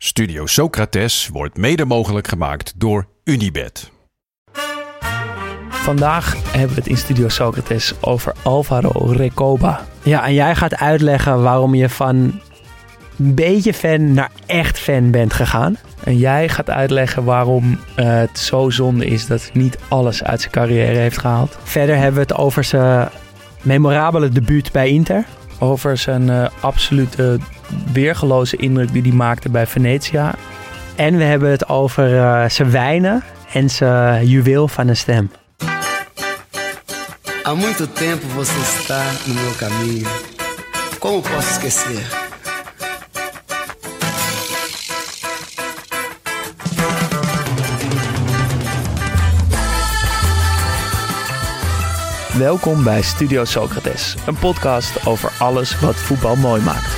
Studio Socrates wordt mede mogelijk gemaakt door Unibed. Vandaag hebben we het in Studio Socrates over Alvaro Recoba. Ja, en jij gaat uitleggen waarom je van een beetje fan naar echt fan bent gegaan. En jij gaat uitleggen waarom eh, het zo zonde is dat hij niet alles uit zijn carrière heeft gehaald. Verder hebben we het over zijn memorabele debuut bij Inter. Over zijn eh, absolute weergeloze indruk die hij maakte bij Venetia. En we hebben het over eh, zijn wijnen en zijn juweel van een stem. Há muito tempo você está no meu caminho. Como posso esquecer? Welkom bij Studio Socrates, een podcast over alles wat voetbal mooi maakt.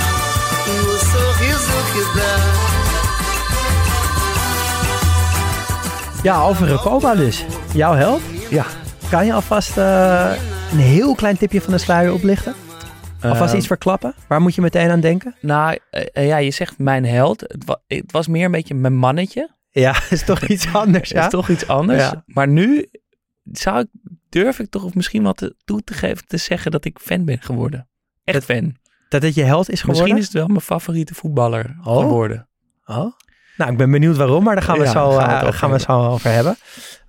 Ja, over Recoba dus. Jouw held. Ja, Kan je alvast eh, een heel klein tipje van de sluier oplichten? Alvast Eh, iets verklappen? Waar moet je meteen aan denken? Nou, eh, eh, ja, je zegt mijn held. Het, wa- het was meer een beetje mijn mannetje. Ja, is toch iets anders, Dat is toch iets anders. Ja. Maar nu zou ik, durf ik toch of misschien wat te- toe te geven te zeggen dat ik fan ben geworden. Echt fan. Dat het je held is geworden? Misschien is het wel mijn favoriete voetballer Oh. geworden. Oh. Nou, ik ben benieuwd waarom, maar daar gaan we, Ja, zo, gaan we eh, gaan we zo over hebben.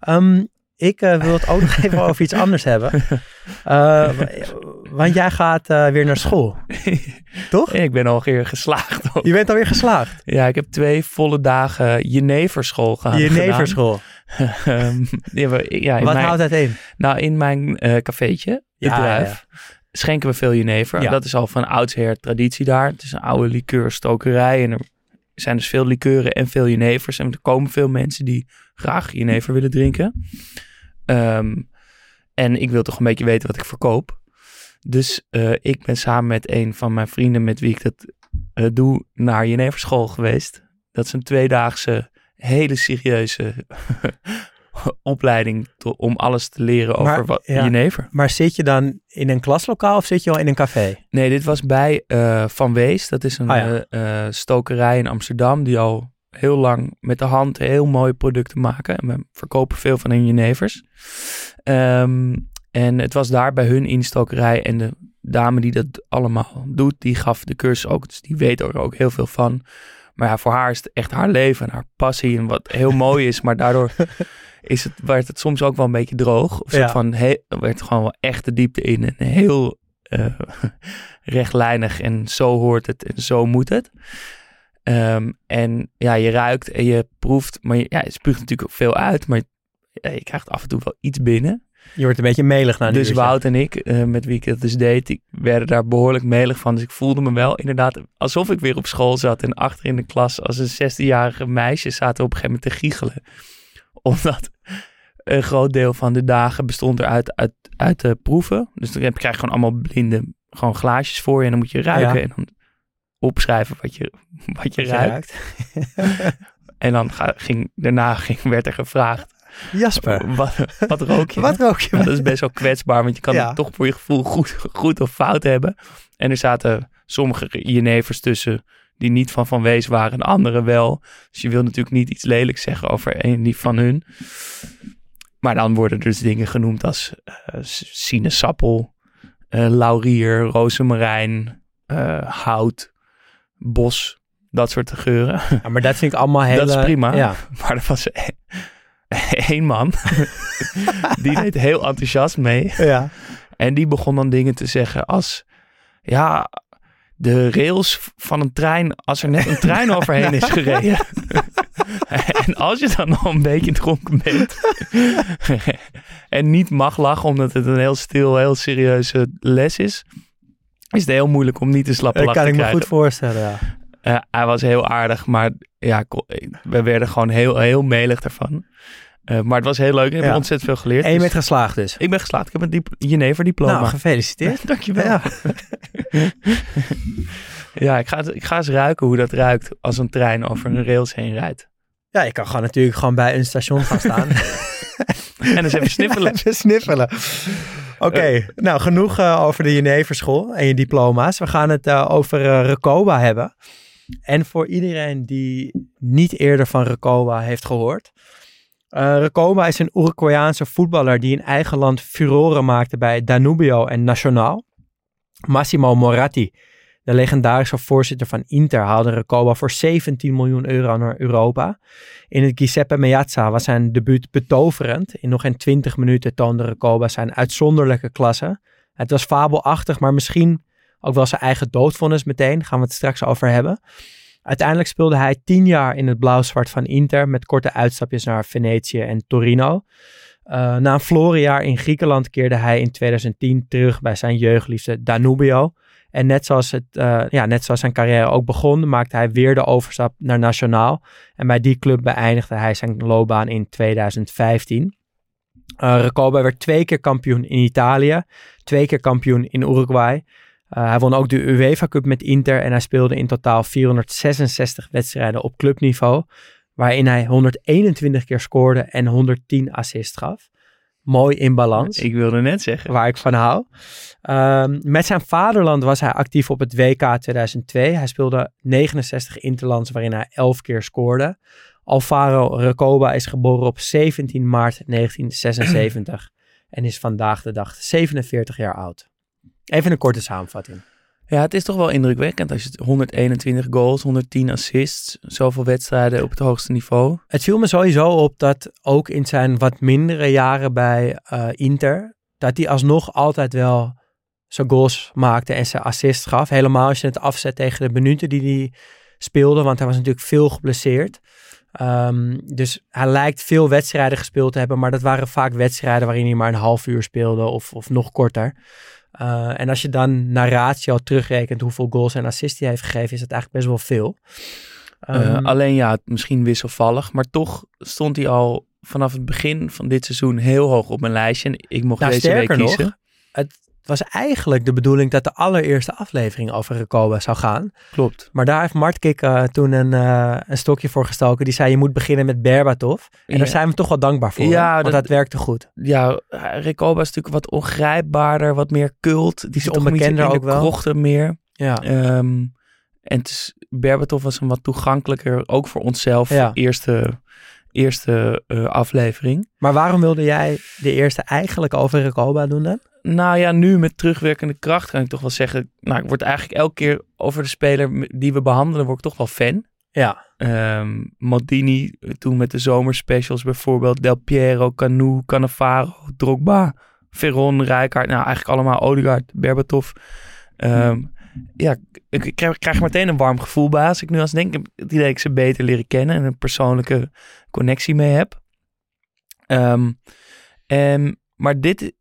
Ehm, ik eh, wil het ook nog even over iets anders hebben. Eh, want jij gaat weer naar school, toch? Ik ben alweer geslaagd. ook. Je bent alweer geslaagd. Ja, ik heb twee volle dagen jeneverschool gehad. Je gedaan. neverschool. Ehm, ja, Wat mijn, houdt dat in? Nou, in mijn cafeetje, de Ja, Druif, schenken we veel jenever. Ja. Dat is al van oudsher traditie daar. Het is een oude likeurstokerij en er zijn dus veel likeuren en veel jenevers. En er komen veel mensen die graag jenever willen drinken. Ehm, en ik wil toch een beetje weten wat ik verkoop. Dus eh, ik ben samen met een van mijn vrienden met wie ik dat eh, doe naar jeneverschool geweest. Dat is een tweedaagse, hele serieuze opleiding to- om alles te leren over Maar, wat, ja. jenever. Maar zit je dan in een klaslokaal of zit je al in een café? Nee, dit was bij eh, Van Wees. Dat is een Ah, ja. eh, eh, stokerij in Amsterdam die al heel lang met de hand heel mooie producten maken. En we verkopen veel van hun jenevers. Ehm, en het was daar bij hun in de stokerij. En de dame die dat allemaal doet, die gaf de cursus ook. Dus die weet er ook heel veel van. Maar ja, voor haar is het echt haar leven en haar passie. En wat heel mooi is, maar daardoor is het, werd het soms ook wel een beetje droog. Of Ja. van, he, er werd gewoon wel echt de diepte in. En heel eh, rechtlijnig en zo hoort het en zo moet het. Ehm, en ja, je ruikt en je proeft, maar je, ja, je spuugt natuurlijk ook veel uit, maar ja, je krijgt af en toe wel iets binnen. Je wordt een beetje melig na dus. Wout en ik, eh, met wie ik het dus deed, die werden daar behoorlijk melig van. Dus ik voelde me wel inderdaad alsof ik weer op school zat en achter in de klas als een 16-jarige meisje zaten op een gegeven moment te giechelen. Omdat een groot deel van de dagen bestond eruit uit, uit de proeven. Dus dan heb- krijg je gewoon allemaal blinde gewoon glaasjes voor je en dan moet je ruiken Ja. en dan opschrijven wat je, wat je Je ruikt. En dan ga, ging, daarna ging, werd er gevraagd, Jasper, wat, wat rook je? wat rook je? Dat is best wel kwetsbaar, want je kan Ja. het toch voor je gevoel goed, goed of fout hebben. En er zaten sommige jenevers tussen die niet van Van Wees waren en andere wel. Dus je wil natuurlijk niet iets lelijks zeggen over een die van hun. Maar dan worden er dus dingen genoemd als eh, sinaasappel, eh, laurier, rozemarijn, eh, hout, bos. Dat soort geuren. Ja, maar dat vind ik allemaal heel... Dat is prima. Ja. Maar er was e- één man. die deed heel enthousiast mee. ja. En die begon dan dingen te zeggen als... Ja, de rails van een trein... Als er net een trein overheen is gereden. en als je dan nog een beetje dronken bent... en niet mag lachen omdat het een heel stil, heel serieuze les is... Is het heel moeilijk om niet te slappe Dat lach kan ik me goed voorstellen, ja. Eh, hij was heel aardig, maar ja, we werden gewoon heel, heel melig daarvan. Eh, maar het was heel leuk. Ik heb Ja. ontzettend veel geleerd. En je Dus bent geslaagd dus. ik ben geslaagd. Ik heb een diep Jenever diploma. Nou, gefeliciteerd. Dankjewel. Ja. Ja, ik, ga, ik ga eens ruiken hoe dat ruikt als een trein over een rails heen rijdt. ja, je kan gewoon natuurlijk gewoon bij een station gaan staan. En eens even sniffelen. Even sniffelen. Oké, nou genoeg eh, over de Jeneverschool en je diploma's. We gaan het eh, over eh, Recoba hebben. En voor iedereen die niet eerder van Recoba heeft gehoord. eh Recoba is een Uruguayaanse voetballer die in eigen land furoren maakte bij Danubio en Nacional. Massimo Moratti, de legendarische voorzitter van Inter, haalde Recoba voor 17 miljoen euro naar Europa. In het Giuseppe Meazza was zijn debuut betoverend. In nog geen 20 minuten toonde Recoba zijn uitzonderlijke klasse. Het was fabelachtig, maar misschien ook wel zijn eigen doodvonnis meteen. Gaan we het straks over hebben. Uiteindelijk speelde hij 10 jaar in het blauw-zwart van Inter met korte uitstapjes naar Venetië en Torino. Eh, na een verloren jaar in Griekenland keerde hij in 2010 terug bij zijn jeugdliefde Danubio. En net zoals, het, eh, ja, net zoals zijn carrière ook begon, maakte hij weer de overstap naar Nationaal. En bij die club beëindigde hij zijn loopbaan in 2015. Eh Recoba werd twee keer kampioen in Italië, twee keer kampioen in Uruguay. Eh, hij won ook de UEFA Cup met Inter en hij speelde in totaal 466 wedstrijden op clubniveau, waarin hij 121 keer scoorde en 110 assists gaf. Mooi in balans Ik wilde net zeggen. waar ik van hou. Ehm, met zijn vaderland was hij actief op het WK 2002. Hij speelde 69 interlands waarin hij 11 keer scoorde. Alvaro Recoba is geboren op 17 maart 1976 en is vandaag de dag 47 jaar oud. Even een korte samenvatting. Ja, het is toch wel indrukwekkend als je het 121 goals, 110 assists, zoveel wedstrijden op het hoogste niveau. Het viel me sowieso op dat ook in zijn wat mindere jaren bij eh, Inter, dat hij alsnog altijd wel zijn goals maakte en zijn assists gaf. Helemaal als je het afzet tegen de minuten die hij speelde, want hij was natuurlijk veel geblesseerd. Ehm, dus hij lijkt veel wedstrijden gespeeld te hebben, maar dat waren vaak wedstrijden waarin hij maar een half uur speelde of, of nog korter. Eh, en als je dan naar ratio terugrekent hoeveel goals en assists hij heeft gegeven, is het eigenlijk best wel veel. Eh, Ehm, alleen ja, misschien wisselvallig. Maar toch stond hij al vanaf het begin van dit seizoen heel hoog op mijn lijstje. En ik mocht Nou, deze week sterker nog, kiezen. Het was eigenlijk de bedoeling dat de allereerste aflevering over Recoba zou gaan. Klopt. Maar daar heeft Martkik eh, toen een, eh, een stokje voor gestoken. Die zei, je moet beginnen met Berbatov. En Ja. daar zijn we toch wel dankbaar voor. Ja, want dat, dat- werkte goed. Ja, Recoba is natuurlijk wat ongrijpbaarder, wat meer cult. Die niet onbekender ook wel. krochten meer. Ja. Ehm, en het is, Berbatov was een wat toegankelijker, ook voor onszelf, Ja. eerste, eerste eh, aflevering. Maar waarom wilde jij de eerste eigenlijk over Recoba doen dan? Nou ja, nu met terugwerkende kracht kan ik toch wel zeggen. Nou, ik word eigenlijk elke keer over de speler die we behandelen, word ik toch wel fan. Ja. Ehm Maldini, toen met de zomerspecials bijvoorbeeld. Del Piero, Canu, Cannavaro, Drogba, Veron, Rijkaard. Nou, eigenlijk allemaal Odegaard, Berbatov. Ehm, Ja, ik, ik krijg, ik krijg meteen een warm gevoel bij als ik nu als denk. Ik heb het idee dat ik ze beter leren kennen en een persoonlijke connectie mee heb. Ehm, en, maar dit,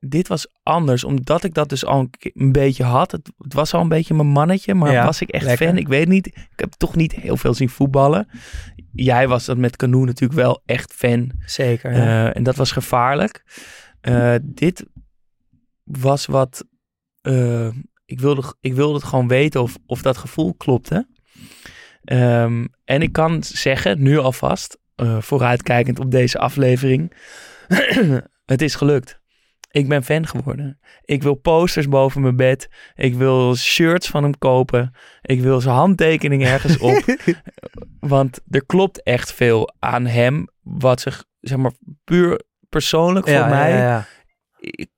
dit was anders, omdat ik dat dus al een, beetje had. Het, het was al een beetje mijn mannetje, maar Ja, was ik echt lekker. fan? Ik weet niet. Ik heb toch niet heel veel zien voetballen. Jij was dat met Canoe natuurlijk wel echt fan. Zeker. ja. Eh, en dat was gevaarlijk. Eh, dit was wat. eh, ik, wilde, ik wilde het gewoon weten of, of dat gevoel klopte. Ehm, en ik kan zeggen, nu alvast, vooruitkijkend op deze aflevering. het is gelukt. Ik ben fan geworden. Ik wil posters boven mijn bed. Ik wil shirts van hem kopen. Ik wil zijn handtekening ergens op. Want er klopt echt veel aan hem. Wat zich, zeg maar, puur persoonlijk ja, voor mij. Ja, ja,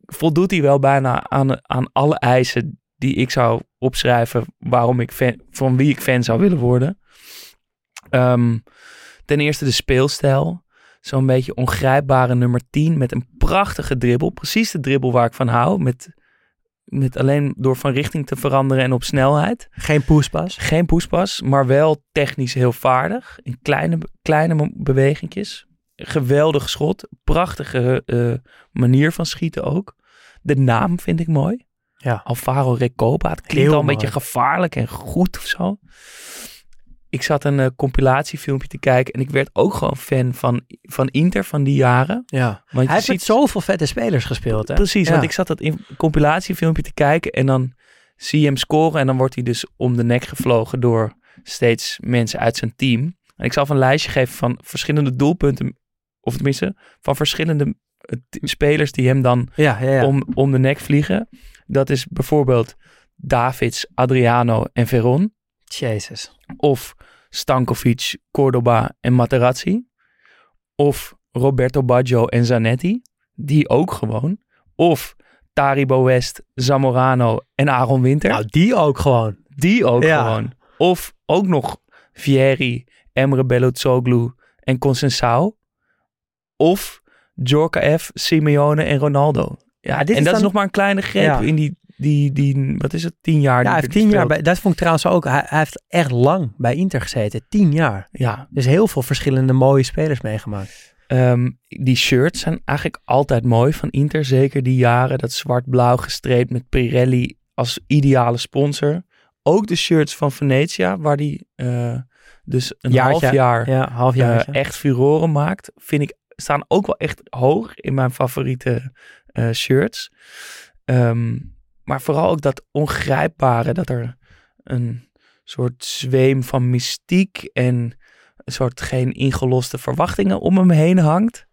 voldoet hij wel bijna aan, aan alle eisen die ik zou opschrijven waarom ik fan, van wie ik fan zou willen worden. Ehm, ten eerste de speelstijl. Zo'n beetje ongrijpbare nummer 10 met een prachtige dribbel. Precies de dribbel waar ik van hou. Met, met alleen door van richting te veranderen en op snelheid. Geen poespas. Geen poespas, maar wel technisch heel vaardig. In kleine, kleine bewegingjes. Geweldig schot. Prachtige uh, manier van schieten ook. De naam vind ik mooi. Ja. Alvaro Recoba. Het klinkt Heel al een mooi. beetje gevaarlijk en goed of zo. Ik zat een uh, compilatiefilmpje te kijken en ik werd ook gewoon fan van, van Inter van die jaren. Ja. Want Hij heeft ziet zoveel vette spelers gespeeld, hè? Precies, Ja. want ik zat dat in compilatiefilmpje te kijken en dan zie je hem scoren en dan wordt hij dus om de nek gevlogen door steeds mensen uit zijn team. En ik zal een lijstje geven van verschillende doelpunten, of tenminste van verschillende eh, spelers die hem dan Ja, ja, ja. om, om de nek vliegen. Dat is bijvoorbeeld Davids, Adriano en Veron. Jezus. Of Stankovic, Cordoba en Materazzi. Of Roberto Baggio en Zanetti. Die ook gewoon. Of Taribo West, Zamorano en Aaron Winter. Nou, die ook gewoon. die ook ja. gewoon. Of ook nog Vieri, Emre Belözoğlu en Consensao. Of Djorkaeff, Simeone en Ronaldo. Ja, dit en is dat is nog maar een kleine greep Ja. in die, die, die, wat is het, tien jaar? Ja, hij heeft tien jaar bij, dat vond ik trouwens ook, hij, hij heeft echt lang bij Inter gezeten. Tien jaar. Ja, Dus heel veel verschillende mooie spelers meegemaakt. Ehm, die shirts zijn eigenlijk altijd mooi van Inter. Zeker die jaren. Dat zwart-blauw gestreept met Pirelli als ideale sponsor. Ook de shirts van Venetia, waar die eh, dus een Jaartje, half jaar Ja, half eh, jaar. echt furoren maakt. Vind ik, staan ook wel echt hoog in mijn favoriete eh, shirts. Ehm, maar vooral ook dat ongrijpbare, dat er een soort zweem van mystiek en een soort geen ingeloste verwachtingen om hem heen hangt.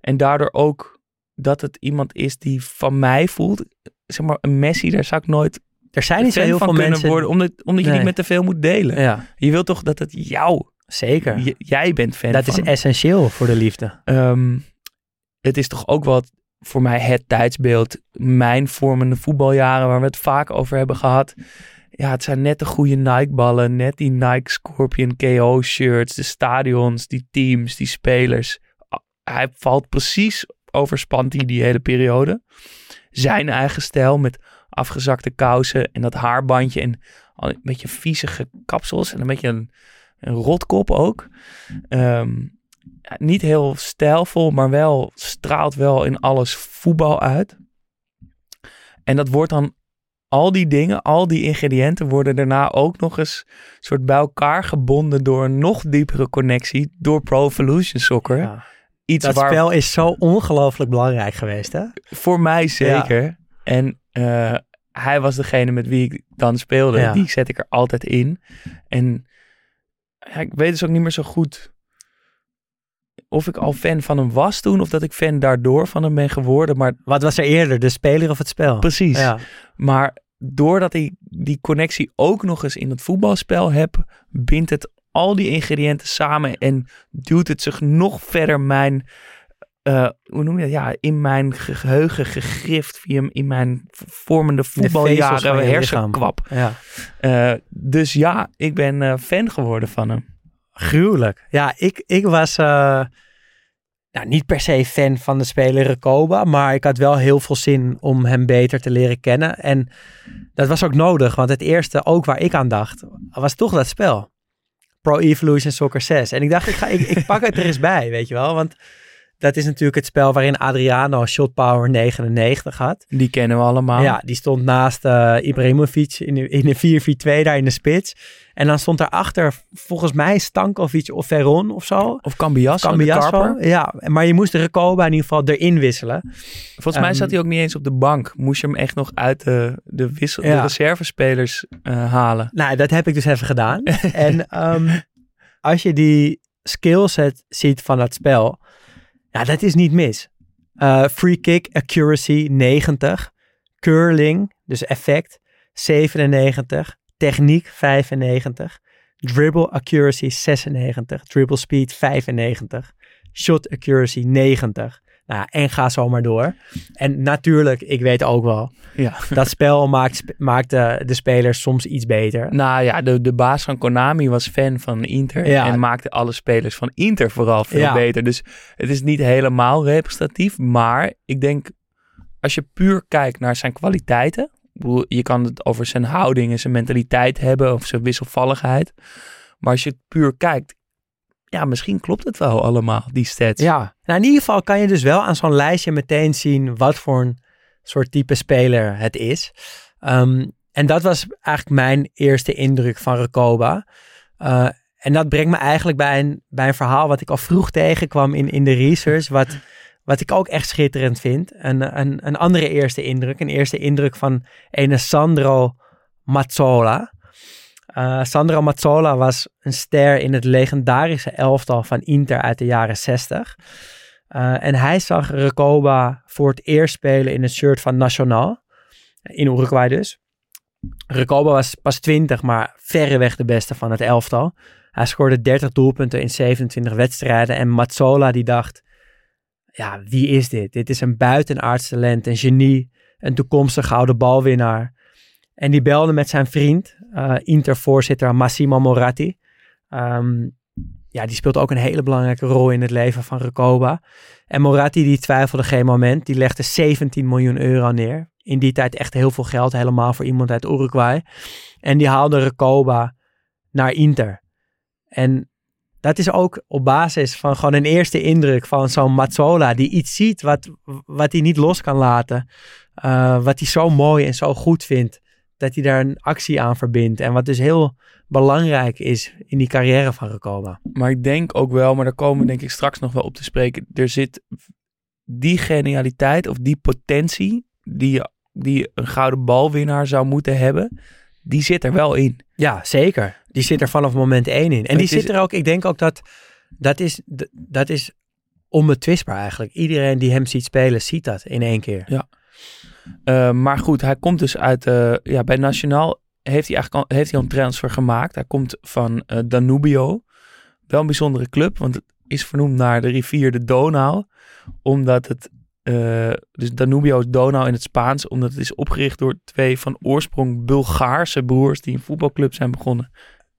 En daardoor ook dat het iemand is die van mij voelt. Zeg maar, een Messi, daar zou ik nooit er zijn niet zo heel veel mensen. worden, omdat, omdat je Nee. niet met te veel moet delen. Ja, Je wilt toch dat het jou, zeker. j- jij bent fan dat van is essentieel voor de liefde. Ehm, het is toch ook wat voor mij het tijdsbeeld. Mijn vormende voetbaljaren waar we het vaak over hebben gehad. Ja, het zijn net de goede Nike-ballen. Net die Nike Scorpion KO shirts. De stadions, die teams, die spelers. Hij valt precies overspant die, die hele periode. Zijn eigen stijl met afgezakte kousen en dat haarbandje. En een beetje viezige kapsels. En een beetje een, een rotkop ook. Ja, niet heel stijlvol, maar wel straalt wel in alles voetbal uit. En dat wordt dan al die dingen, al die ingrediënten worden daarna ook nog eens soort bij elkaar gebonden door een nog diepere connectie door Pro Evolution Soccer. Ja. Iets Dat waar spel is zo ongelooflijk belangrijk geweest, hè? voor mij zeker. En eh, hij was degene met wie ik dan speelde. Ja. Die zet ik er altijd in. En ja, ik weet dus ook niet meer zo goed of ik al fan van hem was toen, of dat ik fan daardoor van hem ben geworden. Maar Wat was er eerder, de speler of het spel? precies. Ja. Maar doordat ik die connectie ook nog eens in het voetbalspel heb, bindt het al die ingrediënten samen en duwt het zich nog verder mijn, eh, hoe noem je dat? Ja, in mijn geheugen gegrift, via in mijn vormende voetbaljaren hersenkwap. ja. Eh, dus ja, ik ben eh, fan geworden van hem. Gruwelijk. Ja, ik, ik was nou, niet per se fan van de speler Recoba, maar ik had wel heel veel zin om hem beter te leren kennen. En dat was ook nodig, want het eerste, ook waar ik aan dacht, was toch dat spel. Pro Evolution Soccer 6. En ik dacht, ik, ga, ik, ik pak het er eens bij, weet je wel. Want dat is natuurlijk het spel waarin Adriano shot power 99 had. Die kennen we allemaal. Ja, die stond naast eh Ibrahimovic in de, in de 4-4-2 daar in de spits. En dan stond daarachter volgens mij Stankovic of Veron of zo. Of Cambiasso, Cambiasso. Ja, maar je moest de Recoba in ieder geval erin wisselen. Volgens mij Ehm, zat hij ook niet eens op de bank. Moest je hem echt nog uit de, de, wissel, de Ja. reservespelers eh, halen. Nou, dat heb ik dus even gedaan. en ehm, als je die skillset ziet van dat spel, ja, dat is niet mis. Eh, free kick accuracy 90, curling, dus effect 97, techniek 95, dribble accuracy 96, dribble speed 95, shot accuracy 90, Nou, en ga zo maar door. En natuurlijk, ik weet ook wel, Ja. dat spel maakt, maakt de, de spelers soms iets beter. Nou ja, de, de baas van Konami was fan van Inter. Ja. En maakte alle spelers van Inter vooral veel Ja. beter. Dus het is niet helemaal representatief. Maar ik denk, als je puur kijkt naar zijn kwaliteiten. Je kan het over zijn houding en zijn mentaliteit hebben. Of zijn wisselvalligheid. Maar als je het puur kijkt. Ja, misschien klopt het wel allemaal, die stats. Ja, nou, in ieder geval kan je dus wel aan zo'n lijstje meteen zien wat voor een soort type speler het is. Ehm, en dat was eigenlijk mijn eerste indruk van Recoba. Eh, en dat brengt me eigenlijk bij een, bij een verhaal wat ik al vroeg tegenkwam in, in de research. Wat, wat ik ook echt schitterend vind. Een, een, een andere eerste indruk. Een eerste indruk van Sandro Mazzola. Eh, Sandro Mazzola was een ster in het legendarische elftal van Inter uit de jaren 60. Eh, en hij zag Recoba voor het eerst spelen in het shirt van Nacional. In Uruguay dus. Recoba was pas 20, maar verreweg de beste van het elftal. Hij scoorde 30 doelpunten in 27 wedstrijden. En Mazzola die dacht, ja, wie is dit? Dit is een buitenaards talent, een genie, een toekomstig gouden balwinnaar. En die belde met zijn vriend, eh Inter-voorzitter Massimo Moratti. Ehm, ja, die speelt ook een hele belangrijke rol in het leven van Recoba. En Moratti die twijfelde geen moment. Die legde 17 miljoen euro neer. In die tijd echt heel veel geld, helemaal voor iemand uit Uruguay. En die haalde Recoba naar Inter. En dat is ook op basis van gewoon een eerste indruk van zo'n Mazzola. Die iets ziet wat, wat hij niet los kan laten. Eh, wat hij zo mooi en zo goed vindt. Dat hij daar een actie aan verbindt. En wat dus heel belangrijk is in die carrière van Recoba. Maar ik denk ook wel, maar daar komen we denk ik straks nog wel op te spreken. Er zit die genialiteit of die potentie die, die een gouden balwinnaar zou moeten hebben, die zit er wel in. Ja, zeker. Die zit er vanaf moment één in. En die is- zit er ook, ik denk ook dat dat is, dat is onbetwistbaar eigenlijk. Iedereen die hem ziet spelen, ziet dat in één keer. Uh, maar goed, hij komt dus uit, uh, ja, bij Nationaal heeft hij eigenlijk al, heeft hij een transfer gemaakt. Hij komt van uh, Danubio. Wel een bijzondere club, want het is vernoemd naar de rivier de Donau. Omdat het, dus Danubio is Donau in het Spaans, omdat het is opgericht door twee van oorsprong Bulgaarse broers die een voetbalclub zijn begonnen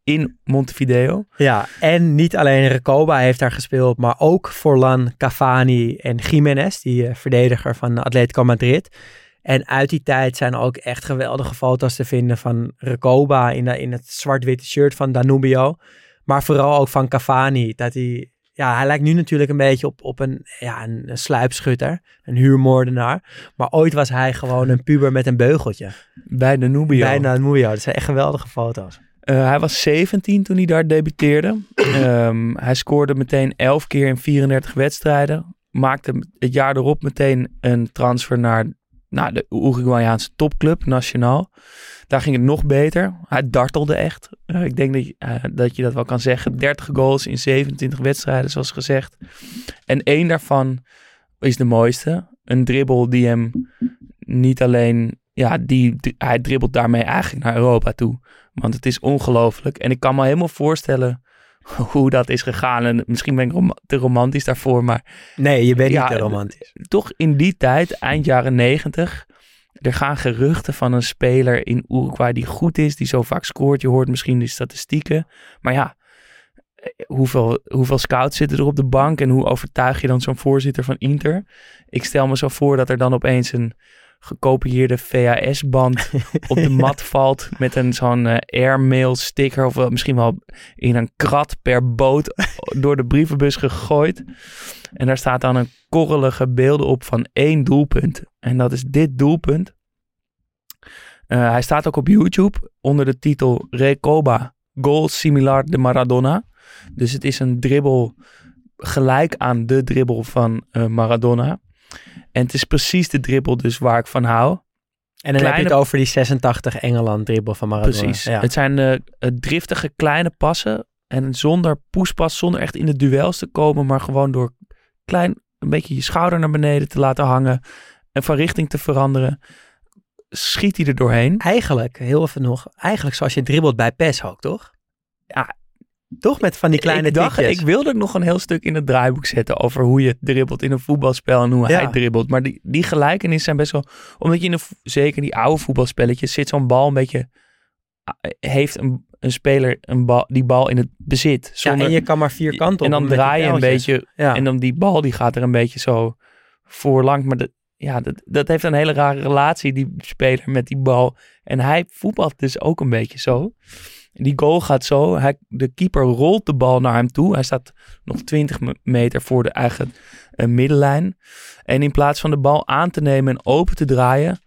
in Montevideo. Ja, en niet alleen Recoba heeft daar gespeeld, maar ook Forlan, Cavani en Jiménez, die verdediger van Atletico Madrid. En uit die tijd zijn ook echt geweldige foto's te vinden van Recoba in, de, in het zwart-witte shirt van Danubio. Maar vooral ook van Cavani. Dat hij, ja, hij lijkt nu natuurlijk een beetje op, op een, ja, een, een sluipschutter, een huurmoordenaar. Maar ooit was hij gewoon een puber met een beugeltje. Bij Danubio. Bij Danubio. Dat zijn echt geweldige foto's. Uh, hij was 17 toen hij daar debuteerde. um, hij scoorde meteen 11 keer in 34 wedstrijden. Maakte het jaar erop meteen een transfer naar nou, de Uruguayaanse topclub, Nacional. Daar ging het nog beter. Hij dartelde echt. Uh, ik denk dat je, uh, dat je dat wel kan zeggen. 30 goals in 27 wedstrijden, zoals gezegd. En één daarvan is de mooiste. Een dribbel die hem niet alleen... Ja, die, hij dribbelt daarmee eigenlijk naar Europa toe. Want het is ongelooflijk. En ik kan me helemaal voorstellen hoe dat is gegaan. En misschien ben ik rom te romantisch daarvoor, maar... Nee, je bent ja, niet te romantisch. Toch in die tijd, eind jaren negentig... Er gaan geruchten van een speler in Uruguay die goed is, die zo vaak scoort. Je hoort misschien die statistieken. Maar ja, hoeveel, hoeveel scouts zitten er op de bank en hoe overtuig je dan zo'n voorzitter van Inter? Ik stel me zo voor dat er dan opeens een gekopieerde VHS-band op de mat valt met een zo'n uh, airmail sticker of misschien wel in een krat per boot door de brievenbus gegooid. En daar staat dan een korrelige beelden op van één doelpunt. En dat is dit doelpunt. Uh, hij staat ook op YouTube onder de titel Recoba Goal Similar de Maradona. Dus het is een dribbel gelijk aan de dribbel van uh, Maradona. En het is precies de dribbel dus waar ik van hou. En dan kleine... heb je het over die 86 Engeland dribbel van Maradona. Precies. Ja. Het zijn uh, driftige kleine passen. En zonder poespas, zonder echt in de duels te komen. Maar gewoon door klein een beetje je schouder naar beneden te laten hangen. En van richting te veranderen. Schiet hij er doorheen. Eigenlijk, heel even nog. Eigenlijk zoals je dribbelt bij PES ook, toch? Ja, Toch met van die kleine ik dacht, tikjes. ik wilde nog een heel stuk in het draaiboek zetten over hoe je dribbelt in een voetbalspel en hoe Ja. hij dribbelt. Maar die, die gelijkenissen zijn best wel, omdat je in een, zeker die oude voetbalspelletjes zit zo'n bal een beetje, ah, heeft een, een speler een bal, die bal in het bezit. ja, en je kan maar vier kanten en op dan met die draai je een beetje Ja. en dan die bal die gaat er een beetje zo voorlangs. Maar dat, ja, dat, dat heeft een hele rare relatie, die speler met die bal. En hij voetbalt dus ook een beetje zo. Die goal gaat zo. Hij, de keeper rolt de bal naar hem toe. Hij staat nog 20 me- meter voor de eigen eh, middenlijn. En in plaats van de bal aan te nemen en open te draaien,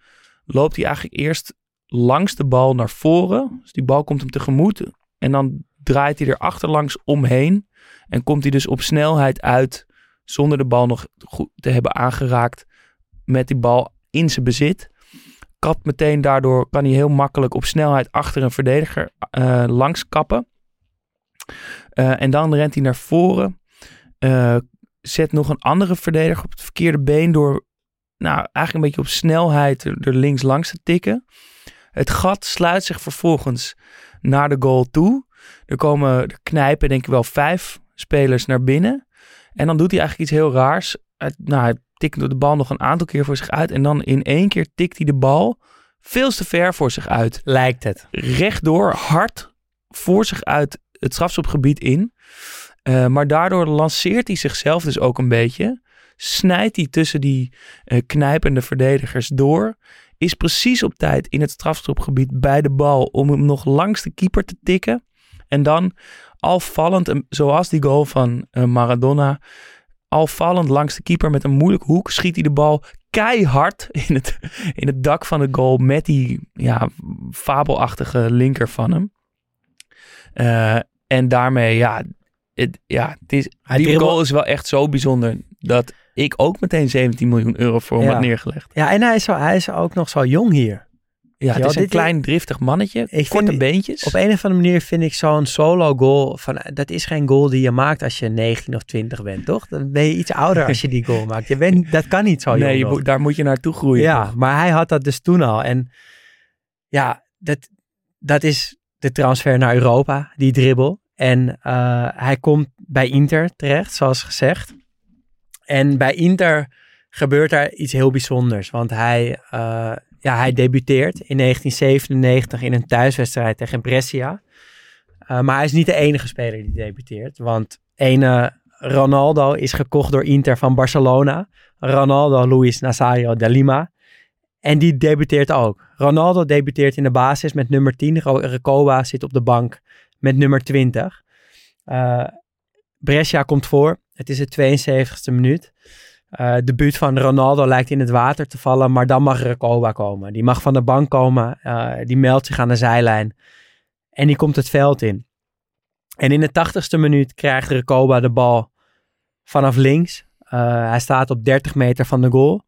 loopt hij eigenlijk eerst langs de bal naar voren. Dus die bal komt hem tegemoet. En dan draait hij er achterlangs omheen. En komt hij dus op snelheid uit zonder de bal nog goed te hebben aangeraakt met die bal in zijn bezit. Kapt meteen daardoor, kan hij heel makkelijk op snelheid achter een verdediger eh, langs kappen. Eh, en dan rent hij naar voren. eh, zet nog een andere verdediger op het verkeerde been door nou, eigenlijk een beetje op snelheid er, links langs te tikken. Het gat sluit zich vervolgens naar de goal toe. Er komen, knijpen denk ik wel vijf spelers naar binnen. En dan doet hij eigenlijk iets heel raars. Nou, tikt de bal nog een aantal keer voor zich uit. En dan in één keer tikt hij de bal veel te ver voor zich uit. Lijkt het. Rechtdoor, hard voor zich uit het strafschopgebied in. Eh, maar daardoor lanceert hij zichzelf dus ook een beetje. Snijdt hij tussen die eh, knijpende verdedigers door. Is precies op tijd in het strafschopgebied bij de bal om hem nog langs de keeper te tikken. En dan al vallend, eh, zoals die goal van Maradona, al vallend langs de keeper met een moeilijke hoek, schiet hij de bal keihard in het, in het dak van de goal met die ja, fabelachtige linker van hem. Eh, en daarmee, ja, het, ja het is, die goal is wel echt zo bijzonder dat ik ook meteen 17 miljoen euro voor hem Ja. had neergelegd. Ja, en hij is, zo, hij is ook nog zo jong hier. Ja, het is een klein driftig mannetje, Ik korte vind- beentjes. Op een of andere manier vind ik zo'n solo goal van dat is geen goal die je maakt als je 19 of 20 bent, toch? Dan ben je iets ouder als je die goal maakt. Je bent, dat kan niet zo nee, je daar moet je naartoe groeien. ja, toch? maar hij had dat dus toen al. En ja, dat, dat is de transfer naar Europa, die dribbel. En eh, hij komt bij Inter terecht, zoals gezegd. En bij Inter gebeurt daar iets heel bijzonders. Want hij, eh, ja, hij debuteert in 1997 in een thuiswedstrijd tegen Brescia. Eh, maar hij is niet de enige speler die debuteert. Want ene Ronaldo is gekocht door Inter van Barcelona. Ronaldo Luis Nazario de Lima. En die debuteert ook. Ronaldo debuteert in de basis met nummer 10. Ro- Recoba zit op de bank met nummer 20. Eh Brescia komt voor. Het is de 72e minuut. Eh de buurt van Ronaldo lijkt in het water te vallen, maar dan mag Recoba komen. Die mag van de bank komen. eh, die meldt zich aan de zijlijn. En die komt het veld in. En in de 80ste minuut krijgt Recoba de bal vanaf links. Eh, hij staat op 30 meter van de goal.